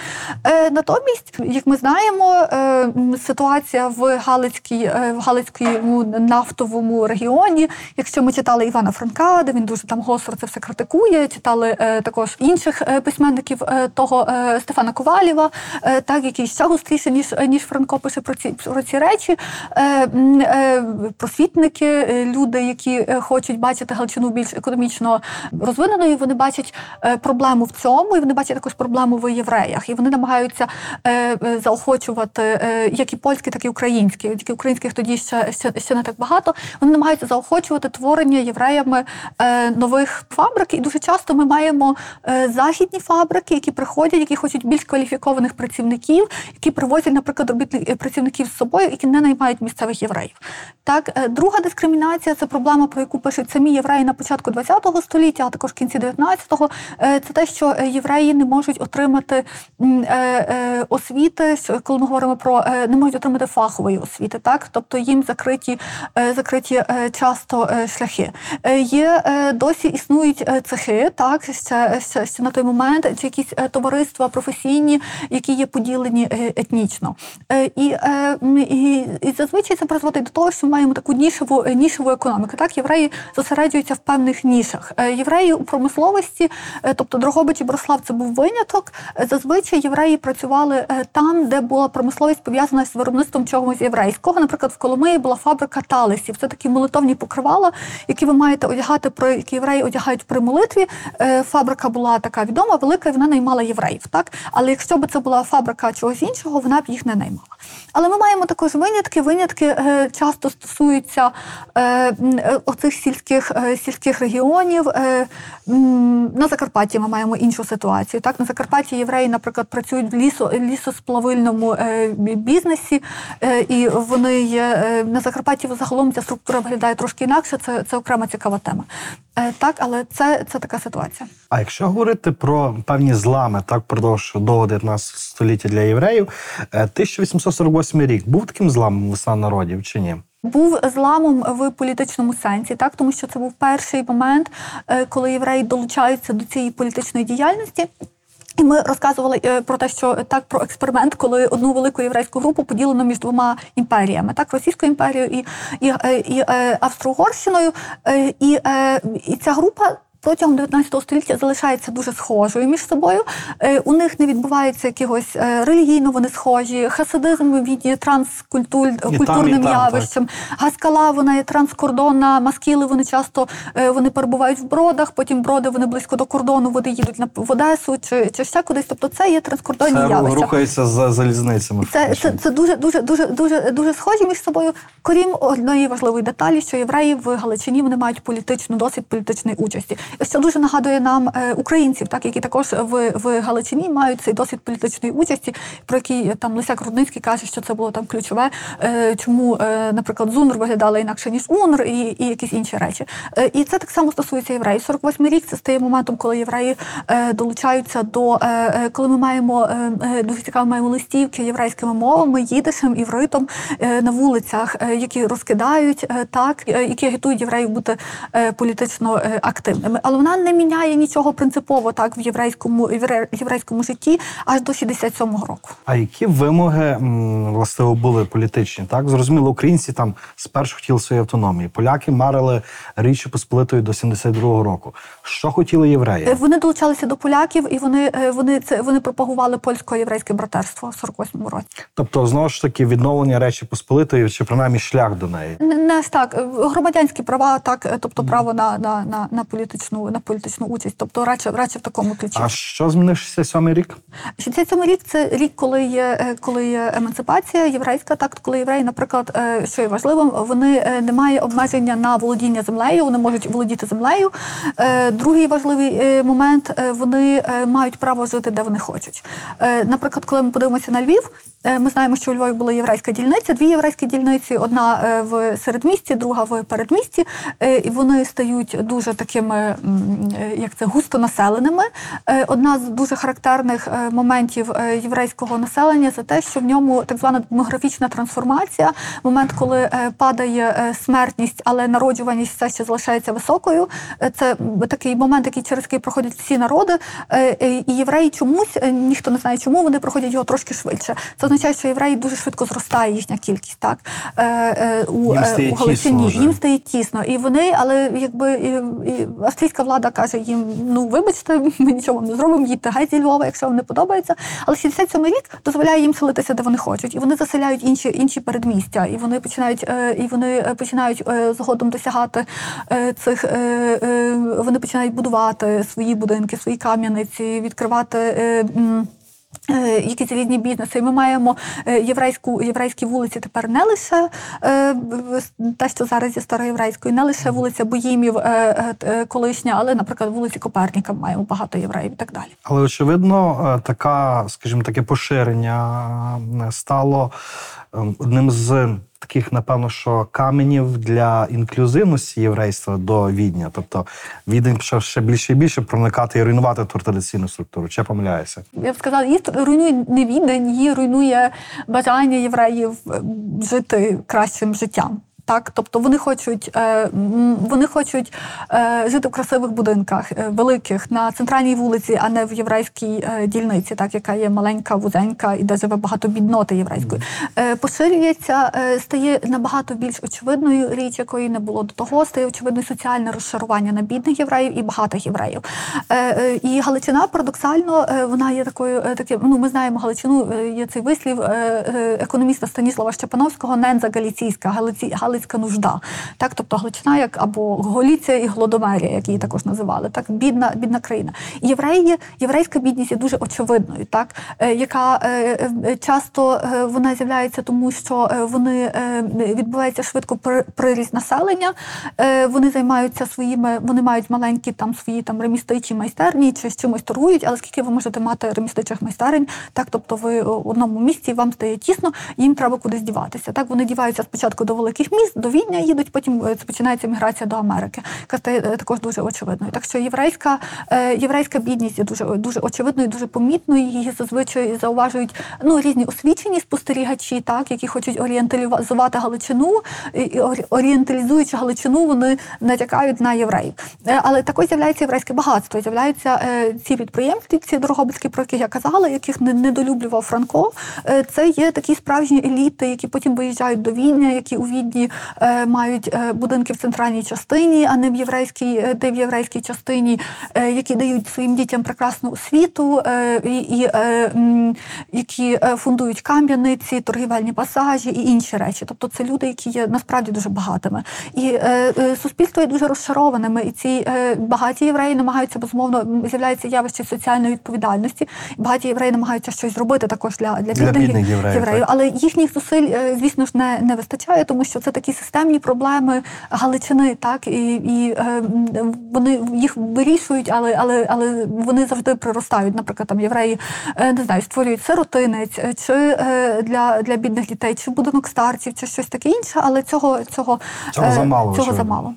Е, Натомість, як ми знаємо, е, ситуація в Галицькій, е, в Галицькому нафтовому регіоні. Якщо ми читали Івана Франка, де він дуже там гостро це все критикує, читали е, також інших е, письменників е, того Стефана Ковалєва, так який ще гостріше ніж ніж Франко пише про ці про ці речі. Е, м, е, люди, які е, хочуть бачити Галичину більш економічно розвиненою, вони бачать е, проблему в цьому, і вони бачать також проблему в євреях. І вони намагаються заохочувати як і польські, так і українські. Тільки українських тоді ще, ще, ще не так багато. Вони намагаються заохочувати творення євреями нових фабрик. І дуже часто ми маємо західні фабрики, які приходять, які хочуть більш кваліфікованих працівників, які привозять, наприклад, робітних працівників з собою, які не наймають місцевих євреїв. Так, друга дискримінація це проблема, про яку пишуть самі євреї на початку ХХ століття, а також кінці 19-го. Е, Це те, що е, євреї не можуть отримати е, освіти, коли ми говоримо про не можуть отримати фахової освіти, так тобто їм закриті, закриті часто шляхи. Є досі існують цехи, так ще, ще, ще на той момент, чи якісь товариства професійні, які є поділені етнічно. І, і, і зазвичай це призводить до того, що маємо таку нішеву, е, нішеву економіку. Так, євреї зосереджуються в певних нішах. Е, Євреї у промисловості, е, тобто Дрогобич і Брослав, це був виняток. Зазвичай євреї працювали там, де була промисловість пов'язана з виробництвом чогось єврейського. Наприклад, в Коломиї була фабрика талисів. Це такі молитовні покривала, які ви маєте одягати про які євреї одягають при молитві. Фабрика була така відома, велика, і вона наймала євреїв. Так, але якщо б це була фабрика чогось іншого, вона б їх не наймала. Але ми маємо також винятки. Винятки часто стосуються е, м, е, оцих сільських, е, сільських регіонів. Е, на Закарпатті ми маємо іншу ситуацію. Так, на Закарпатті євреї, наприклад, працюють в лісо, лісосплавильному е, бізнесі, е, і вони є е, на Закарпатті загалом ця структура виглядає трошки інакше. Це, це окрема цікава тема. Е, так, але це, це така ситуація. А якщо говорити про певні злами, так впродовж довго 19 століття для євреїв, е, 1848 рік був таким зламом весна народів чи ні? Був зламом в політичному сенсі, так тому що це був перший момент, е, коли євреї долучаються до цієї політичної діяльності. І ми розказували е, про те, що так про експеримент, коли одну велику єврейську групу поділено між двома імперіями, так Російською імперією і, і, і, і е, Австро-Угорщиною. Е, І, е, і ця група. Протягом 19 століття залишається дуже схожою між собою. Е, У них не відбувається якогось е, релігійно, вони схожі. Хасидизм він є транскультурним явищем. Гаскала вона є транскордонна, маскіли вони часто е, вони перебувають в бродах, потім броди вони близько до кордону, вони їдуть на в Одесу чи, чи ще кудись. Тобто це є транскордонні Це явища. рухається за залізницями. Це, це, це дуже дуже дуже дуже дуже схожі між собою. Крім одної важливої деталі, що євреї в Галичині вони мають політичну досвід політичної участі. Це дуже нагадує нам е, українців, так які також в, в Галичині мають цей досвід політичної участі, про який е, там Лисяк Рудницький каже, що це було там ключове. е, Чому, наприклад, ЗУНР виглядала інакше ніж УНР і, і якісь інші речі. І це так само стосується євреїв. 48 рік це стає моментом, коли євреї долучаються до коли ми маємо дуже цікаво, маємо листівки єврейськими мовами, їдишем, івритом на вулицях, які розкидають так, які агітують євреїв бути політично активними. Але вона не міняє нічого принципово так в єврейському євре- єврейському житті аж до 67-го року. А які вимоги властиво були політичні? Так зрозуміло, українці там спершу хотіли своєї автономії. Поляки марили Річі Посполитої до 72-го року. Що хотіли євреї? Е, Вони долучалися до поляків і вони, е, вони це вони пропагували польсько-єврейське братерство в 48-му році. Тобто, знову ж таки, відновлення Речі Посполитої, чи принаймні шлях до неї. Не, не так е, громадянські права, так, тобто право на, на, на, на політичну на політичну участь, тобто радше, радше в такому ключі. А що змінив 67-й рік? 67 рік це рік, коли є е, коли є емансипація єврейська, так коли євреї, наприклад, е, що є важливим, вони е, не мають обмеження на володіння землею, вони можуть володіти землею. Другий важливий момент вони мають право жити де вони хочуть. Наприклад, коли ми подивимося на Львів, ми знаємо, що у Львові була єврейська дільниця, дві єврейські дільниці: одна е, в середмісті, друга в передмісті. Е, І вони стають дуже такими, е, як це густо населеними. Е, Одна з дуже характерних е, моментів е, єврейського населення це те, що в ньому так звана демографічна трансформація, момент, коли е, падає е, смертність, але народжуваність все ще залишається високою. Е, Це такий момент, який через який проходять всі народи. Е, е, І євреї чомусь е, ніхто не знає, чому вони проходять його трошки швидше. Це означає, що євреї дуже швидко зростає їхня кількість. Так е, е, у, Їм е, стає у Галичині тісно їм стає тісно, і вони, але якби і, і австрійська влада каже їм: ну вибачте, ми нічого вам не зробимо, їдьте геть зі Львова, якщо вам не подобається. Але 67 рік дозволяє їм селитися, де вони хочуть, і вони заселяють інші інші передмістя, і вони починають е, і вони починають е, згодом досягати е, цих. е, е, Вони починають будувати свої будинки, свої кам'яниці, відкривати. Е, Якісь різні бізнеси. Ми маємо е, єврейську єврейські вулиці тепер не лише е, те, що зараз є староєврейською, не лише вулиця Боїмів, колишня, але, наприклад, вулиці Коперніка маємо багато євреїв і так далі. Але очевидно, така, скажімо, таке поширення стало ем, одним з таких, напевно, що каменів для інклюзивності єврейства до відня. Тобто відень почав ще більше і більше проникати і руйнувати ту традиційну структуру. Чи помиляюся? Я б сказала, її руйнує не відень, її руйнує бажання євреїв е, жити кращим життям. Так, тобто вони хочуть, е, вони хочуть е, жити в красивих будинках, е, великих на центральній вулиці, а не в єврейській е, дільниці, так яка є маленька, вузенька і де живе багато бідноти єврейської. Е, Поширюється, е, стає набагато більш очевидною річ, якої не було до того. Стає очевидною соціальне розшарування на бідних євреїв і багатих євреїв. Е, е, І Галичина парадоксально е, вона є такою, е, таким. Ну, ми знаємо Галичину. е, Є цей вислів е, е, економіста Станіслава Щепановського ненза галіційська, галиці, галицька нужда. Так, тобто Галичина як або Голіція і Голодомерія, як її також називали, так бідна, бідна країна. Євреї, єврейська бідність є дуже очевидною, так е, яка е, е, часто вона з'являється тому, що вони відбувається швидко при- приріст населення. Вони займаються своїми, вони мають маленькі там свої там ремістичі майстерні чи з чимось торгують, але скільки ви можете мати ремістичих майстерень, так тобто ви в одному місці вам стає тісно, їм треба кудись діватися. Так вони діваються спочатку до великих міст, до Відня їдуть, потім е, починається міграція до Америки, яка стає е, також дуже очевидною. Так що єврейська е, єврейська бідність є дуже дуже очевидною, дуже помітною. Її зазвичай зауважують ну різні освічені спостерігачі, так які хочуть орієнталізувати Галичину, і- і орієнталізуючи Галичину, вони натякають на євреїв. Е, Але також з'являється єврейське багатство. З'являються ці підприємства, ці дорогобицькі, про яких я казала, яких недолюблював Франко. Це є такі справжні еліти, які потім виїжджають до Відня, які у Відні мають е, будинки в центральній частині, а не в єврейській, е, де в єврейській частині, е, які дають своїм дітям прекрасну освіту, е, і, і е, які е, фундують кам'яниці, торгівельні пасажі і інші речі. Тобто це люди, які є насправді дуже багатими. І е, е, суспільство є дуже розчарованими. І ці е, багаті євреї намагаються безумовно з'являється явище соціальної відповідальності. Багаті євреї намагаються щось зробити такоч для, для, Для бідних євреїв, так. але їхніх зусиль, е, звісно ж, не, не вистачає, тому що це такі системні проблеми Галичини, так і, і е, вони їх вирішують, але, але, але вони завжди приростають. Наприклад, там євреї е, не знаю, створюють сиротинець, е, чи е, для, для бідних дітей, чи будинок старців, чи щось таке інше, але цього цього, Цього е, замало, Цього замало.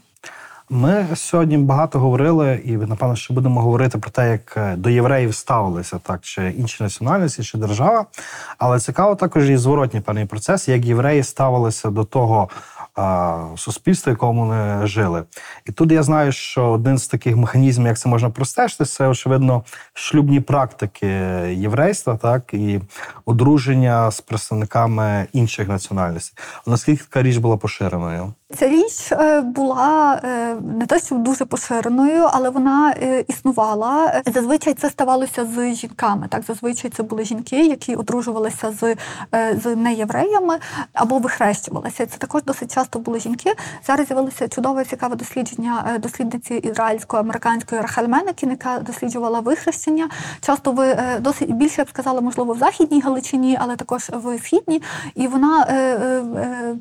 Ми сьогодні багато говорили, і напевно ще будемо говорити про те, як до євреїв ставилися так, чи інші національності, чи держава. Але цікаво також і зворотній певний процес, як євреї ставилися до того суспільства, якому вони жили. І тут я знаю, що один з таких механізмів, як це можна простежити, це очевидно шлюбні практики єврейства, так і одруження з представниками інших національностей. Наскільки така річ була поширеною? Ця річ е, була е, не те, що дуже поширеною, але вона е, існувала. Зазвичай це ставалося з жінками. Так, зазвичай це були жінки, які одружувалися з, з неєвреями або вихрещувалися. Це також досить часто були жінки. Зараз з'явилося чудове цікаве дослідження дослідниці ізраїльсько-американської Рахель Менекін, яка досліджувала вихрещення. Часто ви досить більше я б сказала, можливо, в західній Галичині, але також в східній. І вона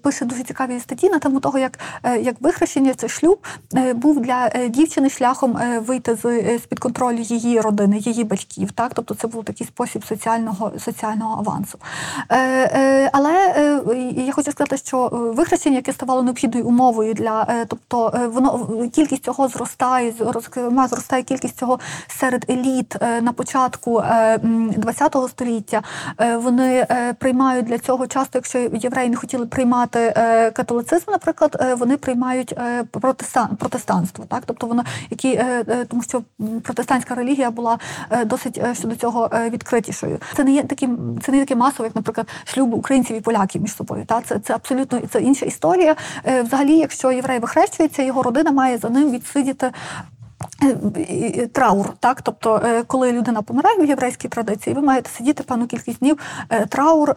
пише дуже цікаві статті на тему того, як, е, як вихрещення, це шлюб е, був для е, дівчини шляхом вийти з, з-під контролю її родини, її батьків. Так? Тобто це був такий спосіб соціального, соціального авансу. Е, сказати, що е, вихрещення, яке ставало необхідною умовою для, е, тобто е, воно кількість цього зростає, зокрема зростає кількість цього серед еліт на початку ХХ століття. Вони приймають для цього часто, якщо євреї не хотіли приймати католицизм, наприклад. вони приймають протестанство, так тобто воно які тому, що протестантська релігія була досить щодо цього відкритішою. Це не є таким, це не таке масове, як, наприклад, шлюб українців і поляків між собою. Та це, це абсолютно це інша історія. Е, Взагалі, якщо єврей вихрещується, його родина має за ним відсидіти. Е, Траур, так, тобто, е, коли людина помирає в єврейській традиції, ви маєте сидіти певну кількість днів е, траур,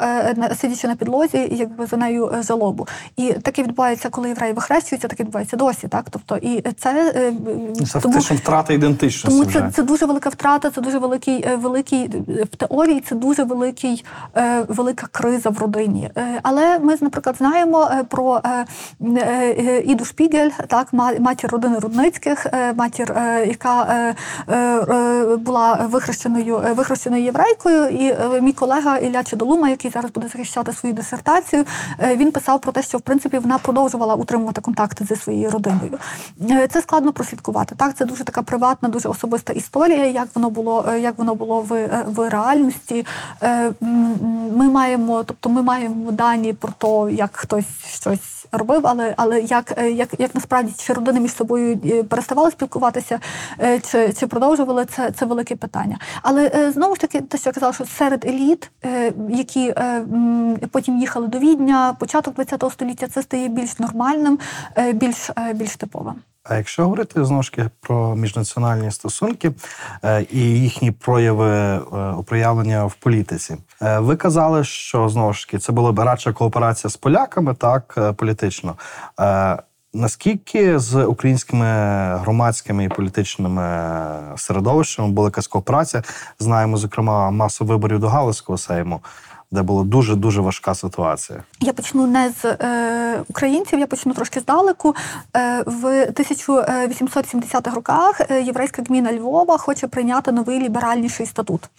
сидячи на підлозі, якби за нею жалобу. І таке відбувається, коли євреї вихрещуються, таке відбувається досі. Так, тобто, і це, Це тому- фактично втрата ідентичності. тому це, це дуже велика втрата, це дуже великий, великий в теорії. Це дуже великий, велика криза в родині. Але ми, наприклад, знаємо про Іду Шпігель, так матір родини Рудницьких, матір, яка е, е, е, була вихрещеною е, вихрещеною єврейкою. І е, мій колега Ілля Чедолума, який зараз буде захищати свою дисертацію, е, він писав про те, що в принципі вона продовжувала утримувати контакти зі своєю родиною. Е, Це складно прослідкувати. Так, це дуже така приватна, дуже особиста історія, як воно було, е, як воно було в, е, в реальності. Е, Ми маємо, тобто ми маємо дані про те, як хтось щось робив, але, але як, е, як, як насправді чи родини між собою е, переставали спілкуватися, е, чи, чи продовжували це, це велике питання. Але е, знову ж таки, те, що я казала, що серед еліт, е, які потім їхали до Відня, початок ХХ століття, це стає більш нормальним, більш, більш типовим. А якщо говорити знову ж таки про міжнаціональні стосунки і їхні прояви проявлення в політиці, ви казали, що знову ж таки це була б радша кооперація з поляками, так політично. Наскільки з українськими громадськими і політичними середовищами була якась кооперація? Знаємо, зокрема, масу виборів до Галицького сейму, де була дуже дуже важка ситуація. Я почну не з е, українців, я почну трошки здалеку. Е, в 1870-х роках е, єврейська гміна Львова хоче прийняти новий ліберальніший статут.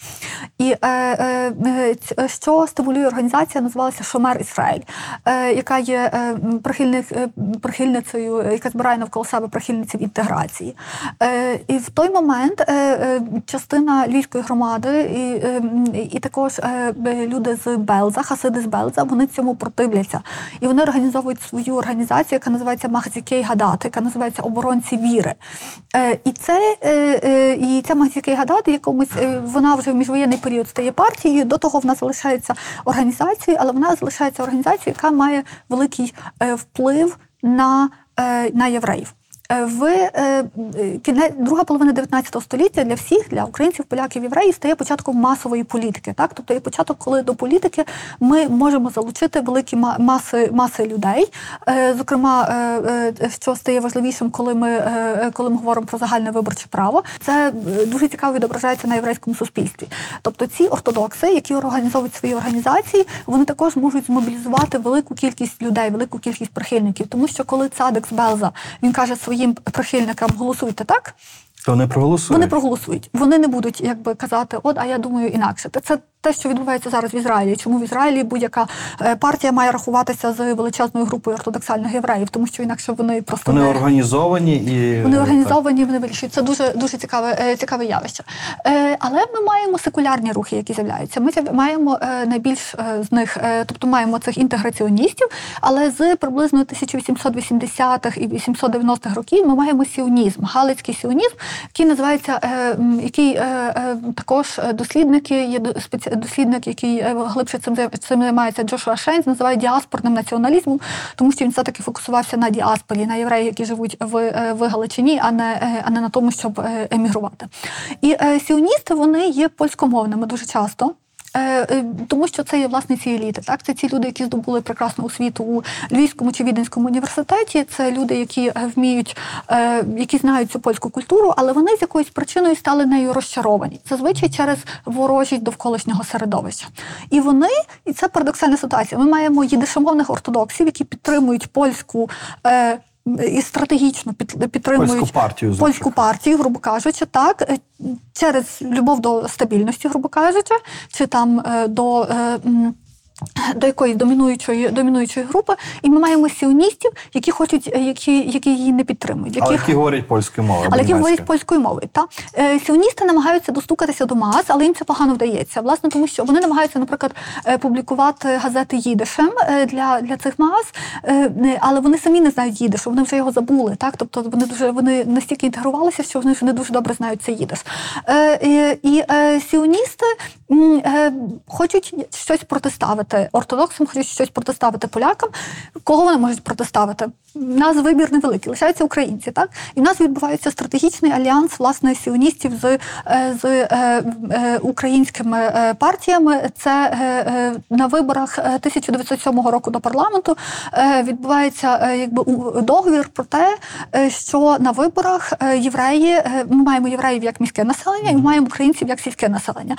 І е, е, е, що стимулює організація, називалася Шомер Ісраїль, е, яка є е, прихильник, е, прихильницею, е, яка збирає навколо себе прихильниців інтеграції. Е, і в той момент е, е, частина львівської громади і, е, і також е, люди з Белза, хасиди з Белза, вони цьому противляться. І вони організовують свою організацію, яка називається Махзікей Гадат, яка називається Оборонці віри. Е, і це е, е, і ця Махзікей Гадат, якимось вона вже в міжвоєнний період стає партією. До того вона залишається організацією, але вона залишається організацією, яка має великий вплив на, на євреїв. Е, В е, кінець друга половина 19 століття для всіх, для українців, поляків, євреїв, стає початком масової політики. Так, тобто є початок, коли до політики ми можемо залучити великі маси, маси людей. Е, Зокрема, що стає важливішим, коли ми, коли ми говоримо про загальне виборче право, це дуже цікаво відображається на єврейському суспільстві. Тобто ці ортодокси, які організовують свої організації, вони також можуть змобілізувати велику кількість людей, велику кількість прихильників. Тому що коли цадик з Белза він каже своїм прихильникам голосуйте так, То не проголосують. вони проголосують. Вони не будуть якби казати, от а я думаю інакше. Це те, що відбувається зараз в Ізраїлі. Чому в Ізраїлі будь-яка е, партія має рахуватися з величезною групою ортодоксальних євреїв, тому що інакше вони просто Вони не організовані і вони організовані, вони вирішують. Це дуже дуже цікаве, е, цікаве явище. Е, Але ми маємо секулярні рухи, які з'являються. Ми маємо найбільш з них, тобто маємо цих інтеграціоністів, але з приблизно 1880-х і 890-х років ми маємо сіонізм, галицький сіонізм, який називається, е, який е, е, також дослідники, є дослідник, який глибше цим цим займається Джошуа Шейнс, називає діаспорним націоналізмом, тому що він все-таки фокусувався на діаспорі, на євреї, які живуть в, в Галичині, а не, а не на тому, щоб емігрувати. І сіоністи вони є польськомовними дуже часто. Е, е, Тому що це є власне ці еліти. Так, це ці люди, які здобули прекрасну освіту у Львівському чи Віденському університеті. Це люди, які е, вміють, які знають цю польську культуру, але вони з якоюсь причиною стали нею розчаровані. Зазвичай через ворожість довколишнього середовища. І вони, і це парадоксальна ситуація. Ми маємо їдишомовних ортодоксів, які підтримують польську. Е, І стратегічно під- підтримують Польську партію, польську партію, грубо кажучи, так е, через любов до стабільності, грубо кажучи, чи там е, до. До якоїсь домінуючої домінуючої групи, і ми маємо сіоністів, які хочуть, які, які її не підтримують, Але яких які говорять польською мовою. але які говорять польською мовою. Та Е, сіоністи намагаються достукатися до мас, але їм це погано вдається. Власне, тому що вони намагаються, наприклад, е, публікувати газети їдишем е, для, для цих е, але вони самі не знають їдишу, вони вже його забули. Так, тобто вони дуже вони настільки інтегрувалися, що вони вже не дуже добре знають цей їдиш. І, і сіоністи хочуть щось протиставити ортодоксам, хочуть щось протиставити полякам. Кого вони можуть протиставити? Нас вибір невеликий, лишаються українці, так? І в нас відбувається стратегічний альянс власне сіоністів з, е, з е, е, українськими партіями. Це на виборах е, 1907 року до парламенту відбувається якби договір про те, що на виборах євреї ми маємо євреїв як міське населення, і ми маємо українців як сільське населення.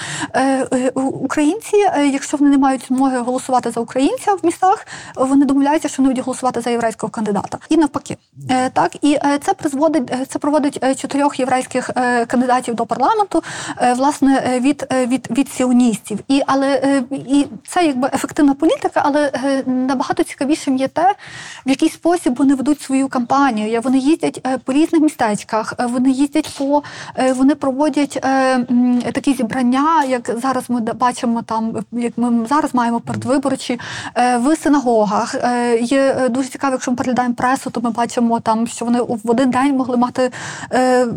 Українці, якщо вони не мають змоги голосувати за українця в містах, вони домовляються, що вони будуть голосувати за єврейського кандидата. І навпаки, Е, так і е, це призводить е, це проводить чотирьох єврейських кандидатів до парламенту, власне, від, від, від сіоністів. І але і це якби ефективна політика, але набагато цікавішим є те, в який спосіб вони ведуть свою кампанію. Вони їздять по різних містечках, вони їздять по вони проводять такі зібрання, як зараз ми бачимо там, як ми зараз маємо передвиборчі в синагогах. Є дуже цікаво, якщо ми переглядаємо пресу, то ми бачимо там, що вони в один день могли мати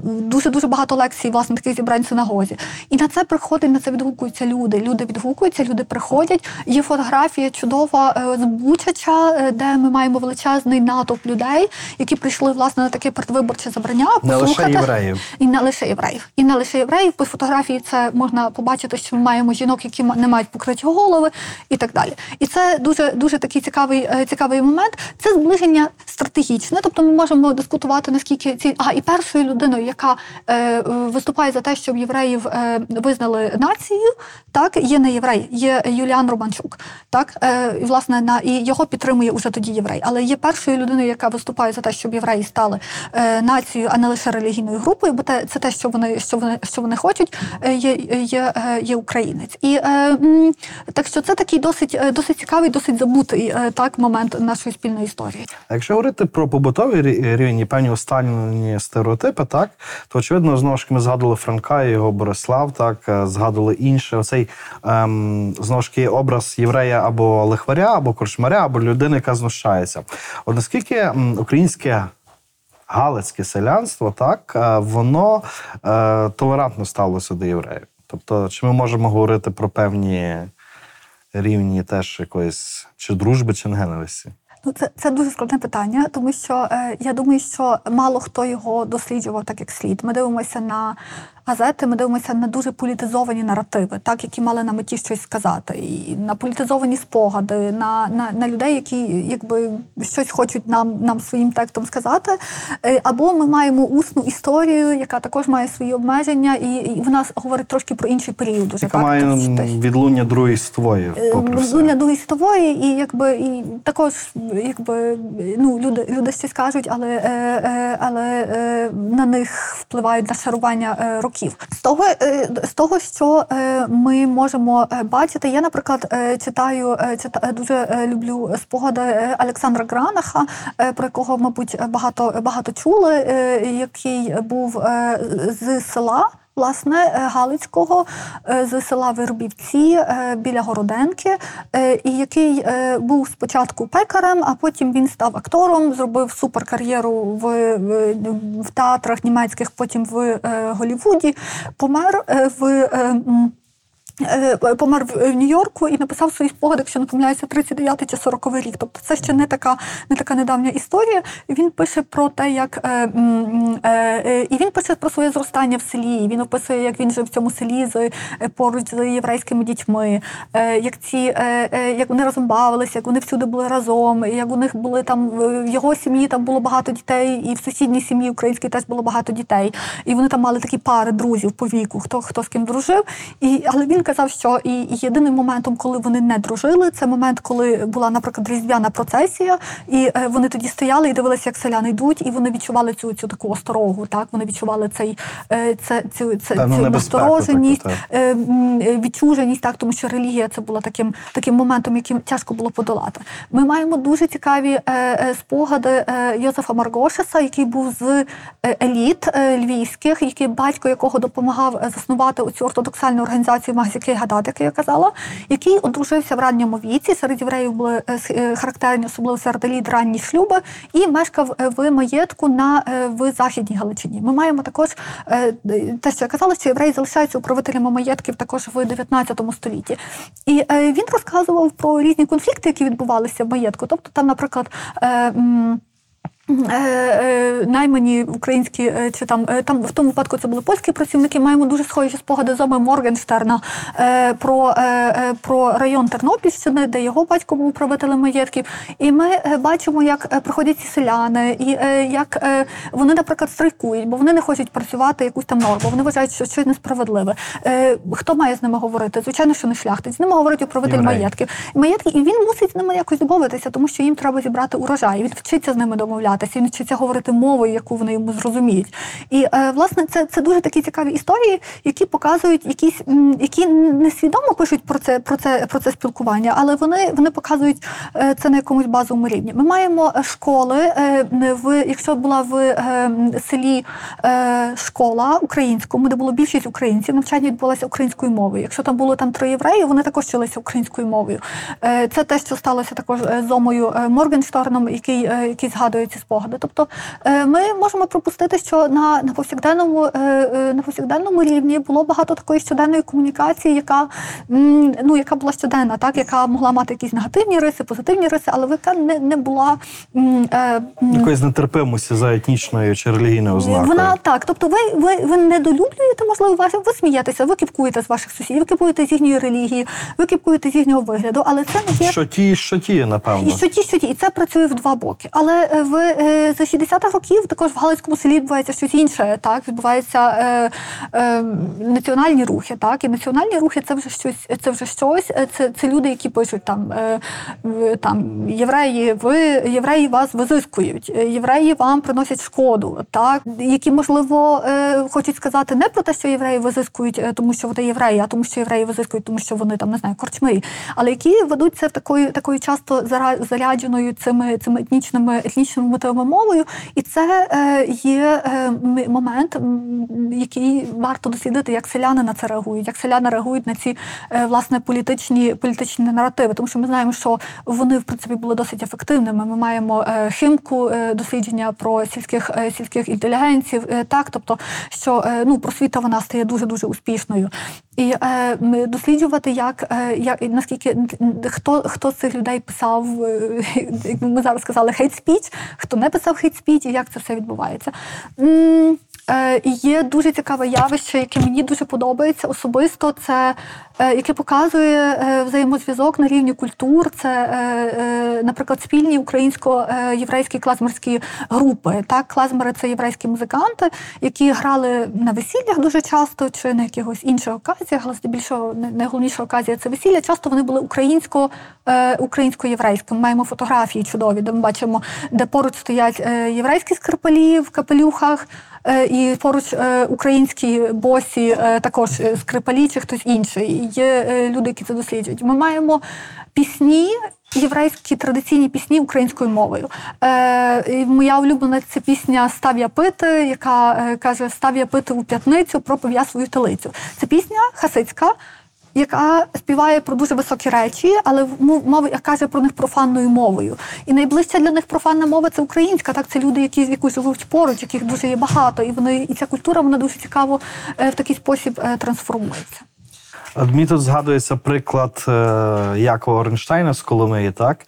дуже дуже багато лекцій, власне, таких зібрань в синагозі. І на це приходить, на це відгукуються люди. Люди відгукуються, люди приходять. Є фотографія чудова е, з Бучача, е, де ми маємо величезний натовп людей, які прийшли власне на таке передвиборче забрання. Не лише євреїв. І не лише євреїв. І не лише євреїв. По фотографії це можна побачити, що ми маємо жінок, які не мають покриті голови, і так далі. І це дуже дуже такий цікавий, е, цікавий момент. Це зближення стратегічне. Тобто ми можемо дискутувати наскільки ці а і першою людиною, яка е, виступає за те, щоб євреїв е, визнали нацією, так є не єврей, є Юліан Романчук. Так е, і власне на і його підтримує уже тоді єврей. Але є першою людиною, яка виступає за те, щоб євреї стали е, нацією, а не лише релігійною групою, бо те, це те, що вони що вони що вони хочуть, е, є, є, е, є українець. І е, так що це такий досить е, досить цікавий, досить забутий е, так момент нашої спільної історії. А якщо говорити про побутовий рі- рівень і певні усталені стереотипи, так то очевидно знову ж ми згадували Франка і його Борислав, так е, згадували інше. Оцей ем, знову ж таки образ єврея або лихваря, або корчмаря, або людини, яка знущається. От наскільки українське галицьке селянство, так е, воно е, толерантно ставилося до євреїв. Тобто, чи ми можемо говорити про певні рівні теж якоїсь чи дружби, чи ненависті? Ну, це, це дуже складне питання, тому що е, я думаю, що мало хто його досліджував так як слід. Ми дивимося на газети, ми дивимося на дуже політизовані наративи, так які мали на меті щось сказати, і на політизовані спогади, на, на, на людей, які якби щось хочуть нам, нам своїм текстом сказати. Е, Або ми маємо усну історію, яка також має свої обмеження, і, і вона говорить трошки про інший період. Уже Яка так, має тобто, відлуння другої ствої, попри все. Другої світової, і якби і також, якби ну люди, люди щось кажуть, але, е, е, але е, на них впливають нашарування е, років. З того, з того, що ми можемо бачити, я, наприклад, читаю, чита, е, дуже люблю спогади Олександра Гранаха, про якого, мабуть, багато багато чули, який був з села. Власне, е, Галицького е, з села Вербівці е, біля Городенки, і який був спочатку пекарем, а потім він став актором, зробив суперкар'єру в, в, театрах німецьких, потім в Голівуді, помер в. Е, е, Помер в в Нью-Йорку і написав свої спогади, якщо не помиляюся, 39 чи 40 рік. Тобто це ще не така, не така недавня історія. Він пише про те, як е, е, е, і він пише про своє зростання в селі. Він описує, як він жив в цьому селі з е, поруч з єврейськими дітьми, е, як ці е, е, як вони разом бавилися, як вони всюди були разом, як у них були там в його сім'ї там було багато дітей, і в сусідній сім'ї українській теж було багато дітей. І вони там мали такі пари друзів по віку, хто хто з ким дружив. І але він казав, що і єдиним моментом, коли вони не дружили, це момент, коли була, наприклад, різдвяна процесія, і е, вони тоді стояли і дивилися, як селяни йдуть, і вони відчували цю цю таку осторогу. Так вони відчували цей е, це, цю, це, Певну цю настороженість, таку, е, відчуженість, так тому що релігія це була таким таким моментом, яким тяжко було подолати. Ми маємо дуже цікаві спогади Йозефа Маргошеса, який був з еліт львівських, який батько якого допомагав заснувати оцю ортодоксальну організацію Магзіки Гадат, як я казала, який одружився в ранньому віці. Серед євреїв були е, е, характерні, особливо серед еліт ранні шлюби, і мешкав е, в маєтку на в західній Галичині. Ми маємо також те, що я казала, що євреї залишаються управителями маєтків також в 19 столітті. І він розказував про різні конфлікти, які відбувалися в маєтку. Тобто, там, наприклад, наймані українські е, чи там е, там в тому випадку це були польські працівники. Маємо дуже схожі спогади з Оми Моргенштерна е, про, е, е, про район Тернопільщини, де його батько був управителем маєтків. І ми е, бачимо, як е, приходять ці селяни, і е, як е, вони, наприклад, страйкують, бо вони не хочуть працювати якусь там норму. Вони вважають, що щось несправедливе. Е, хто має з ними говорити? Звичайно, що не шляхтич. З ними говорить управитель маєтків. Маєтки, і він мусить з ними якось домовитися, тому що їм треба зібрати урожай. Він вчиться з ними домовлятися, він вчиться говорити мовою, яку вони йому зрозуміють. І е, власне це, це дуже такі цікаві історії, які показують якісь, які несвідомо пишуть про це, про це, про це спілкування, але вони, вони показують е, це на якомусь базовому рівні. Ми маємо е, школи в якщо була в селі школа українському, де було більшість українців, навчання відбулося українською мовою. Якщо там було там три євреї, вони також вчилися українською мовою. Це те, що сталося також з Омою Моргеншторном, який, який згадує спогади. Тобто е, ми можемо пропустити, що на, на повсякденному е, е, на повсякденному рівні було багато такої щоденної комунікації, яка ну яка була щоденна, так яка могла мати якісь негативні риси, позитивні риси, але яка не, не була е, Якоїсь нетерпимості за етнічною чи релігійною ознакою. вона так. Тобто, ви, ви, ви недолюблюєте, можливо, ваші, ви смієтеся, ви кіпкуєте з ваших сусідів, ви кіпкуєте з їхньої релігії, ви кіпкуєте з їхнього вигляду, але це не є Що ті, що ті, напевно. і що ті, що ті, і це працює в два боки. Але е, е, за 60-х років також в Галицькому селі відбувається щось інше. Так відбуваються е, е, національні рухи. Так і національні рухи це вже щось. Це вже щось. е, Це, це люди, які пишуть там, е, там євреї, ви євреї вас визискують, е, євреї вам приносять шкоду. Так які можливо е, хочуть сказати не про те, що євреї визискують, тому що вони євреї, а тому, що євреї визискують, тому що вони там не знаю, корчми, але які ведуть це в такою такою часто зарядженою цими цими етнічними етнічними мотивами мовою, і це е, є е, момент, який варто дослідити, як селяни на це реагують, як селяни реагують на ці е, власне політичні політичні наративи, тому що ми знаємо, що вони в принципі були досить ефективними. Ми маємо химку дослідження про сільських сільських інтелігенців, так тобто, що ну просвіта вона стає дуже дуже успішною. І е, ми досліджувати, як, е, як наскільки хто, хто з цих людей писав, е, як ми зараз сказали, хейт спіч, хто не писав хейт спіч, і як це все відбувається. М, і Є дуже цікаве явище, яке мені дуже подобається особисто. Це е, яке показує е, взаємозв'язок на рівні культур. Це, е, е, наприклад, спільні українсько-єврейські клазмерські групи. Так, клазмери це єврейські музиканти, які грали на весіллях дуже часто чи на якихось інших оказіях, але здебільшого найголовніша оказія це весілля. Часто вони були українсько, е, українсько-єврейськими. Маємо фотографії чудові, де ми бачимо, де поруч стоять е, єврейські скрипалі в капелюхах. Е, І поруч е, українські босі, е, також скрипалі чи хтось інший. Є люди, які це досліджують. Ми маємо пісні. Єврейські традиційні пісні українською мовою. Е, моя улюблена це пісня Став я пити, яка каже: Став я пити у п'ятницю, пропив я свою телицю. Це пісня хасидська, яка співає про дуже високі речі, але мов- мова каже про них профанною мовою. І найближча для них профанна мова це українська. Так, це люди, які з якусь живуть поруч, яких дуже є багато, і вони і ця культура вона дуже цікаво е, в такий спосіб е, трансформується. Мені тут згадується приклад е, Якова Орнштейна з Коломиї, так?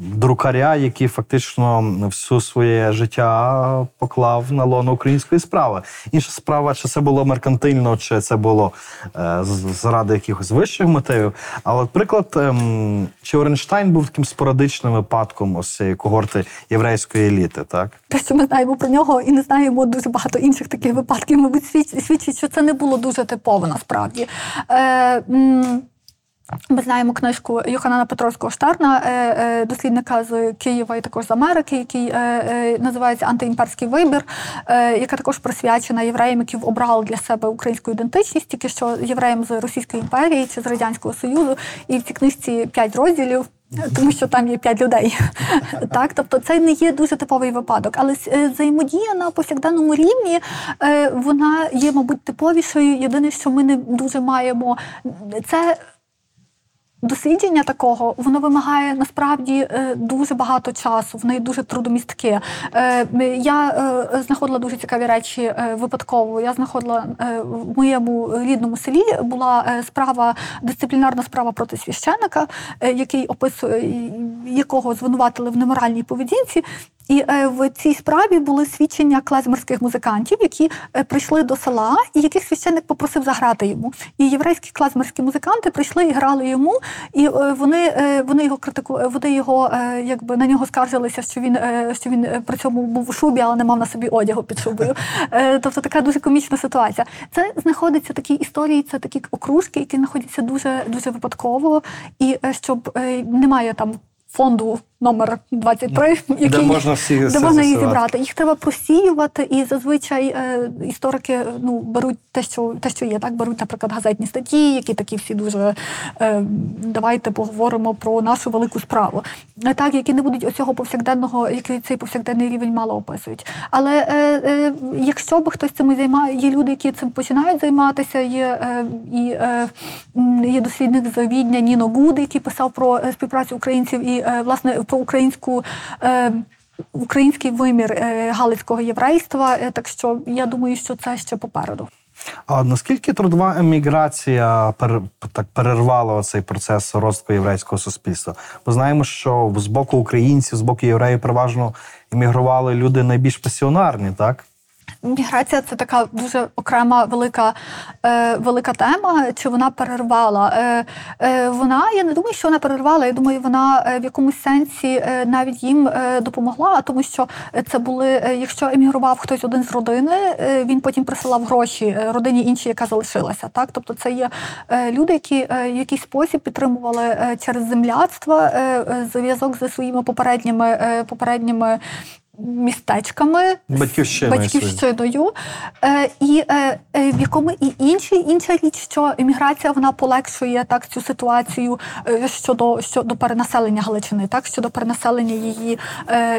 Друкаря, який фактично всю своє життя поклав на лоно української справи. Інша справа, чи це було меркантильно, чи це було е, заради якихось вищих мотивів. Але, приклад, ем, чи Оренштайн був таким спорадичним випадком ось цієї когорти єврейської еліти, так? Те, що ми знаємо про нього, і не знаємо дуже багато інших таких випадків, мабуть, свідчить, що це не було дуже типово насправді. Е, ми знаємо книжку Йоханана Петровського Штерна, е, е, дослідника з Києва і також з Америки, який е, називається Антиімперський вибір, яка також присвячена євреям, які обрали для себе українську ідентичність, тільки що євреям з Російської імперії чи з Радянського Союзу. І в цій книжці п'ять розділів. Тому що там є п'ять людей, так тобто це не є дуже типовий випадок, але взаємодія на повсякденному рівні вона є, мабуть, типовішою. Єдине, що ми не дуже маємо, це дослідження такого воно вимагає насправді е, дуже багато часу, воно є дуже трудомістке. Е, Я е, знаходила дуже цікаві речі випадково. Я знаходила в моєму рідному селі була справа, дисциплінарна справа проти священика, який описує якого звинуватили в неморальній поведінці. І е, в цій справі були свідчення клезмерських музикантів, які е, прийшли до села, і яких священник попросив заграти йому. І єврейські клезмерські музиканти прийшли і грали йому, і е, вони, вони його критику, вони його якби на нього скаржилися, що він що він при цьому був у шубі, але не мав на собі одягу під шубою. Тобто така дуже комічна ситуація. Це знаходиться такі історії, це такі окружки, які знаходяться дуже дуже випадково, і щоб немає там фонду номер 23, який Де можна всі де це можна з'ясувати. зібрати. Їх треба просіювати, і зазвичай е, історики е, ну, беруть те, що те, що є. Так беруть, наприклад, газетні статті, які такі всі дуже е, давайте поговоримо про нашу велику справу. Е, Так, які не будуть оцього повсякденного, який цей повсякденний рівень мало описують. Але е, е, якщо б хтось цим займає, є люди, які цим починають займатися. Є е, і е, м, є дослідник з Відня Ніно Гуд, який писав про е, співпрацю українців і е, власне про українську. Е, Український вимір е, галицького єврейства, так що я думаю, що це ще попереду. А наскільки трудова еміграція пер, так перервала цей процес розвитку єврейського суспільства? Ми знаємо, що з боку українців, з боку євреїв переважно емігрували люди найбільш пасіонарні, так? Міграція це така дуже окрема велика, е, велика тема. Чи вона перервала? Е, е, вона, я не думаю, що вона перервала. Я думаю, вона е, в якомусь сенсі е, навіть їм е, допомогла, тому що це були, якщо емігрував хтось один з родини, він потім присилав гроші родині іншій, яка залишилася. Так, тобто це є люди, які в якийсь спосіб підтримували через земляцтво зв'язок зі своїми попередніми попередніми. Містечками Батьківщиною батьківщиною, е, і е, е, в якому і інші інша річ, що імміграція вона полегшує так цю ситуацію щодо щодо перенаселення Галичини, так щодо перенаселення її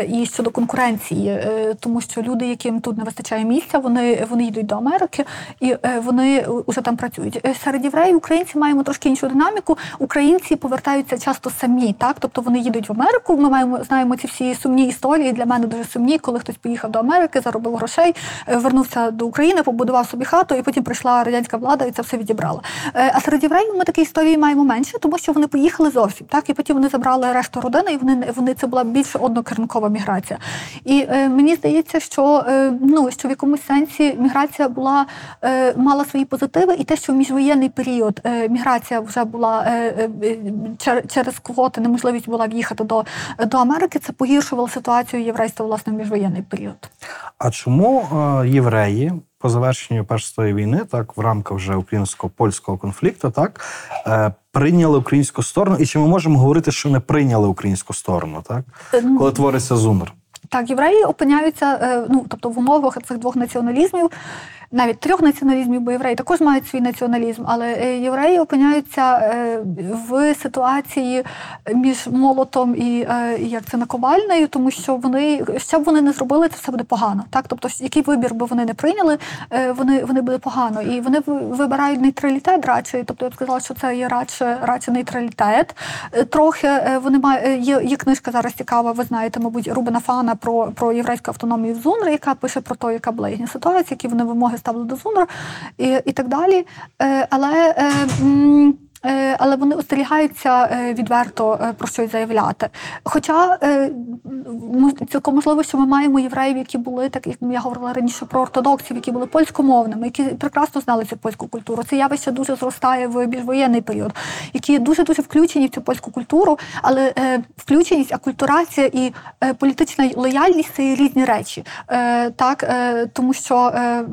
і щодо конкуренції, тому що люди, яким тут не вистачає місця, вони вони йдуть до Америки і вони уже там працюють. Серед євреїв українці маємо трошки іншу динаміку. Українці повертаються часто самі, так тобто вони їдуть в Америку. Ми маємо знаємо ці всі сумні історії. Для мене дуже сумні, коли хтось поїхав до Америки, заробив грошей, е, вернувся до України, побудував собі хату, і потім прийшла радянська влада і це все відібрала. Е, А серед євреїв ми такі історії маємо менше, тому що вони поїхали зовсім. Так і потім вони забрали решту родини, і вони вони це була більш однокерункова міграція. І е, мені здається, що е, ну що в якомусь сенсі міграція була е, мала свої позитиви, і те, що в міжвоєнний період е, міграція вже була через квоти, неможливість була в'їхати до, до Америки, це погіршувало ситуацію єврейства власне в міжвоєнний період. А чому е, євреї по завершенню Першої війни, так, в рамках вже українсько-польського конфлікту, так, е, прийняли українську сторону? І чи ми можемо говорити, що не прийняли українську сторону, так? Е, ну, Коли твориться зумер? Так, євреї опиняються, ну тобто в умовах цих двох націоналізмів, навіть трьох націоналізмів, бо євреї також мають свій націоналізм, але е, євреї опиняються е, в ситуації між молотом і е, як це наковальнею, тому що вони що б вони не зробили, це все буде погано. Так, тобто, який вибір би вони не прийняли, вони вони буде погано. І вони вибирають нейтралітет радше. Тобто я б сказала, що це є радше радше нейтралітет. Трохи вони мають є, є книжка зараз цікава. Ви знаєте, мабуть, Рубена Фана про, про єврейську автономію в ЗУНР, яка пише про те, яка була їхня ситуація, які вони вимоги ставили до ЗУНР і, і так далі. Е, Але е, але вони остерігаються е, відверто е, про щось заявляти. Хоча е, цілком можливо, що ми маємо євреїв, які були, так як я говорила раніше про ортодоксів, які були польськомовними, які прекрасно знали цю польську культуру. Це явище дуже зростає в міжвоєнний період, які дуже дуже включені в цю польську культуру, але е, включеність, акультурація і е, політична лояльність це різні речі. Е, так, е, тому що е,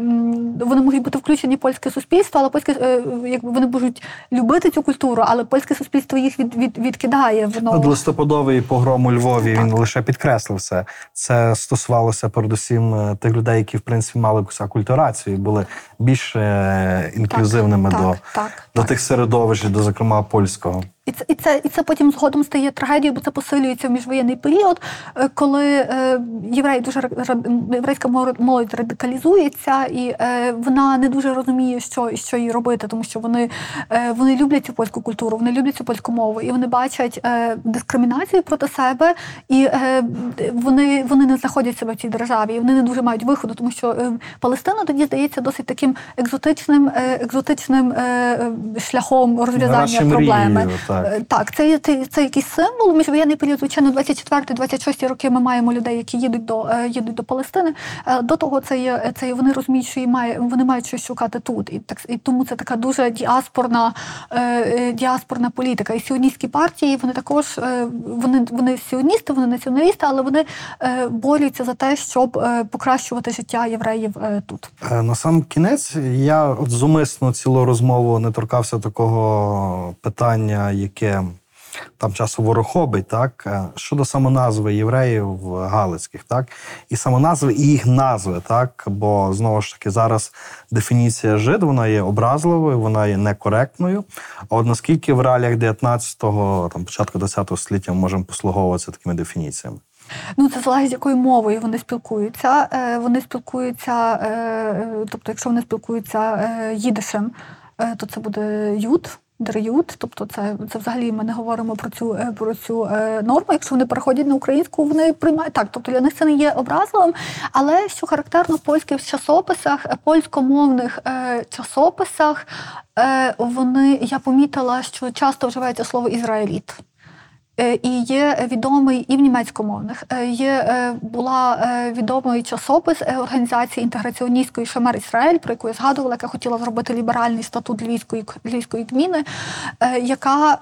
вони можуть бути включені в польське суспільство, але польське е, якби вони можуть любити цю культуру, але польське суспільство їх від, від, відкидає. Воно листопадовий погром у Львові він лише підкреслив це. Це стосувалося передусім е, тих людей, які в принципі мали якусь акультурацію, були більш е, інклюзивними так, до, так, так, до так. тих середовищ, до зокрема польського. І це, і це, і це потім згодом стає трагедією, бо це посилюється в міжвоєнний період, е, коли е, євреї дуже єврейська молодь- радикалізується, і е, вона не дуже розуміє, що, що їй робити, тому що вони, е, вони люблять цю польську культуру, вони люблять цю польську мову, і вони бачать е, дискримінацію проти себе, і е, вони, вони не знаходять себе в цій державі, і вони не дуже мають виходу, тому що е, Палестина тоді здається досить таким екзотичним, е, екзотичним шляхом розв'язання проблеми. мрією, так. Е, Так, це, це, це якийсь символ. Міжвоєнний період, звичайно, 24-26 роки ми маємо людей, які їдуть до, е, їдуть до Палестини. Е, До того це є, це є, вони розуміють, що має, вони мають щось шукати тут. І, так, і тому це така дуже діаспорна, діаспорна політика. І сіоністські партії, вони також вони, вони сіоністи, вони націоналісти, але вони борються за те, щоб покращувати життя євреїв тут. На сам кінець я от зумисно цілу розмову не торкався такого питання, яке там часом ворохобить, так е, щодо самоназви євреїв галицьких, так і самоназви і їх назви, так бо знову ж таки зараз дефініція жид вона є образливою, вона є некоректною. А от наскільки в реаліях 19-го, там початку 20-го століття ми можемо послуговуватися такими дефініціями? Ну, це залежить, якою мовою вони спілкуються. Е, Вони спілкуються, е, тобто, якщо вони спілкуються їдишем, то це буде ют. Дрют, тобто це, це взагалі ми не говоримо про цю е, про цю е, норму. Якщо вони переходять на українську, вони приймають так. Тобто для них це не є образливим. Але що характерно в польських часописах, е, польськомовних е, часописах, е, вони я помітила, що часто вживається слово ізраїліт. Е, І є відомий і в німецькомовних. Е, Є е, була відомий часопис організації інтеграціоністської Шамер Ісраїль, про яку я згадувала, яка хотіла зробити ліберальний статут львівської львівської гміни, е, яка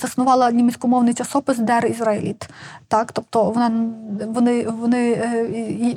заснувала німецькомовний часопис Дер Ізраїліт. Так, тобто вона вони, вони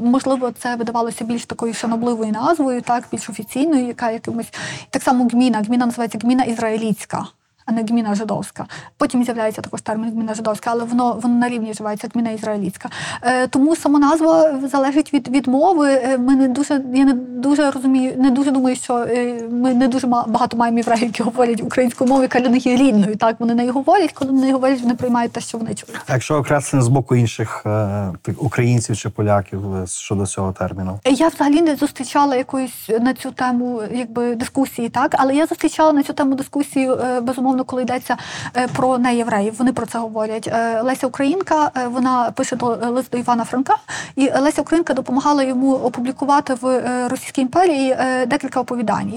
можливо це видавалося більш такою шанобливою назвою, так більш офіційною, яка якимось так само гміна. Гміна називається гміна ізраїльська а не гміна жидовська. Потім з'являється також термін гміна жидовська, але воно воно на рівні вживається гміна ізраїльська. Е, тому самоназва залежить від, від мови. Е, Ми не дуже я не дуже розумію, не дуже думаю, що е, ми не дуже багато маємо євреїв, які говорять українською мовою, яка для них є рідною. Так вони нею говорять, коли вони говорять, вони приймають те, що вони чують. А якщо окреслення з боку інших е, українців чи поляків щодо цього терміну? Я взагалі не зустрічала якоїсь на цю тему якби дискусії, так але я зустрічала на цю тему дискусію е, безумовно, коли йдеться е, про неєвреїв. Вони про це говорять. Е, Леся Українка е, вона пише до лист до Івана Франка, і Леся Українка допомагала йому опублікувати в Російській імперії декілька оповідань.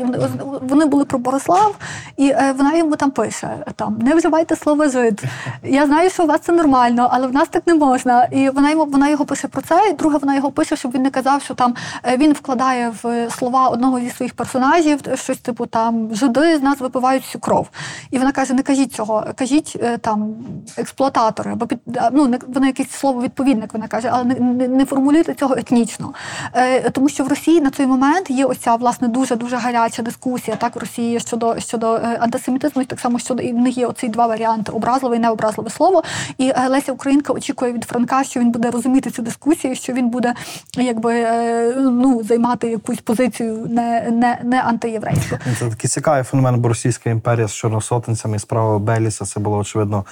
Вони- були про Борислав, і вона йому там пише: там не вживайте слово жид. Я знаю, що у вас це нормально, але в нас так не можна. І вона йому вона його пише про це. І друге, вона його пише, щоб він не казав, що там він вкладає в слова одного зі своїх персонажів щось типу там жиди з нас випивають всю кров. І вона каже: не кажіть цього, кажіть е, там експлуататори, або під ну не вона якесь слово відповідник. Вона каже, але не, не, не формулюйте цього етнічно. Е, тому що в Росії на той момент є ось ця власне дуже дуже гаряча дискусія так в Росії щодо щодо е, антисемітизму, і так само щодо і них є оці два варіанти: образливе і необразливе слово. І е, Леся Українка очікує від Франка, що він буде розуміти цю дискусію, що він буде якби е, ну займати якусь позицію не, не, не антиєврейську. Це такий цікавий феномен, бо Російська імперія з чорносотенцями і справою Беліса це було очевидно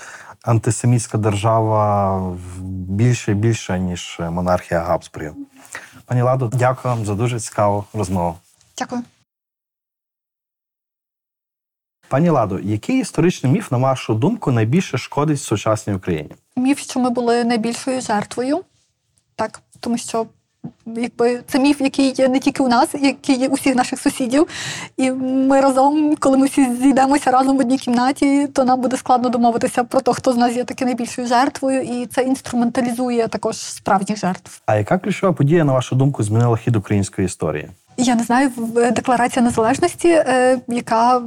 антисемітська держава більше і більше, ніж монархія Габсбургів. Пані Ладо, дякую вам за дуже цікаву розмову. Дякую. Пані Ладо, який історичний міф, на вашу думку, найбільше шкодить сучасній Україні? Міф, що ми були найбільшою жертвою, так, тому що якби це міф, який є не тільки у нас, який є у всіх наших сусідів. І ми разом, коли ми всі зійдемося разом в одній кімнаті, то нам буде складно домовитися про те, хто з нас є таки найбільшою жертвою, і це інструменталізує також справжніх жертв. А яка ключова подія, на вашу думку, змінила хід української історії? Я не знаю, декларація незалежності, е, яка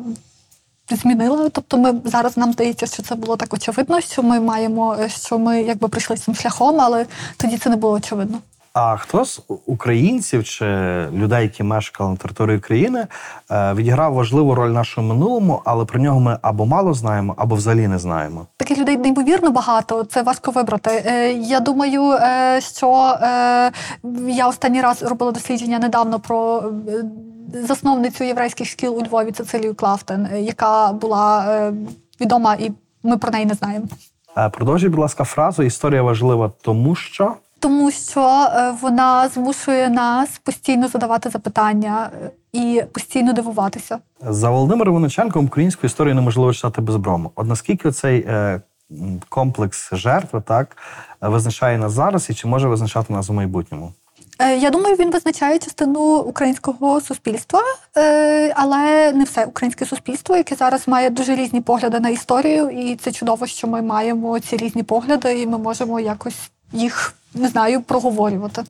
змінила. Тобто, ми зараз нам здається, що це було так очевидно, що ми маємо, е, що ми якби прийшли цим шляхом, але тоді це не було очевидно. А хто з українців чи людей, які мешкали на території країни, е, відіграв важливу роль нашому минулому, але про нього ми або мало знаємо, або взагалі не знаємо. Таких людей неймовірно багато, це важко вибрати. Е, Я думаю, е, що я останній раз робила дослідження недавно про засновницю єврейських шкіл у Львові Цицилію Клафтен, яка була відома, і ми про неї не знаємо. Продовжіть, будь ласка, фразу Історія важлива, тому що Тому що е, вона змушує нас постійно задавати запитання е, і постійно дивуватися. за Володимиром Винниченком українську історію неможливо читати без брому. От наскільки цей е, комплекс жертви так визначає нас зараз і чи може визначати нас у майбутньому? Я думаю, він визначає частину українського суспільства, але не все українське суспільство, яке зараз має дуже різні погляди на історію, і це чудово, що ми маємо ці різні погляди, і ми можемо якось їх не знаю проговорювати.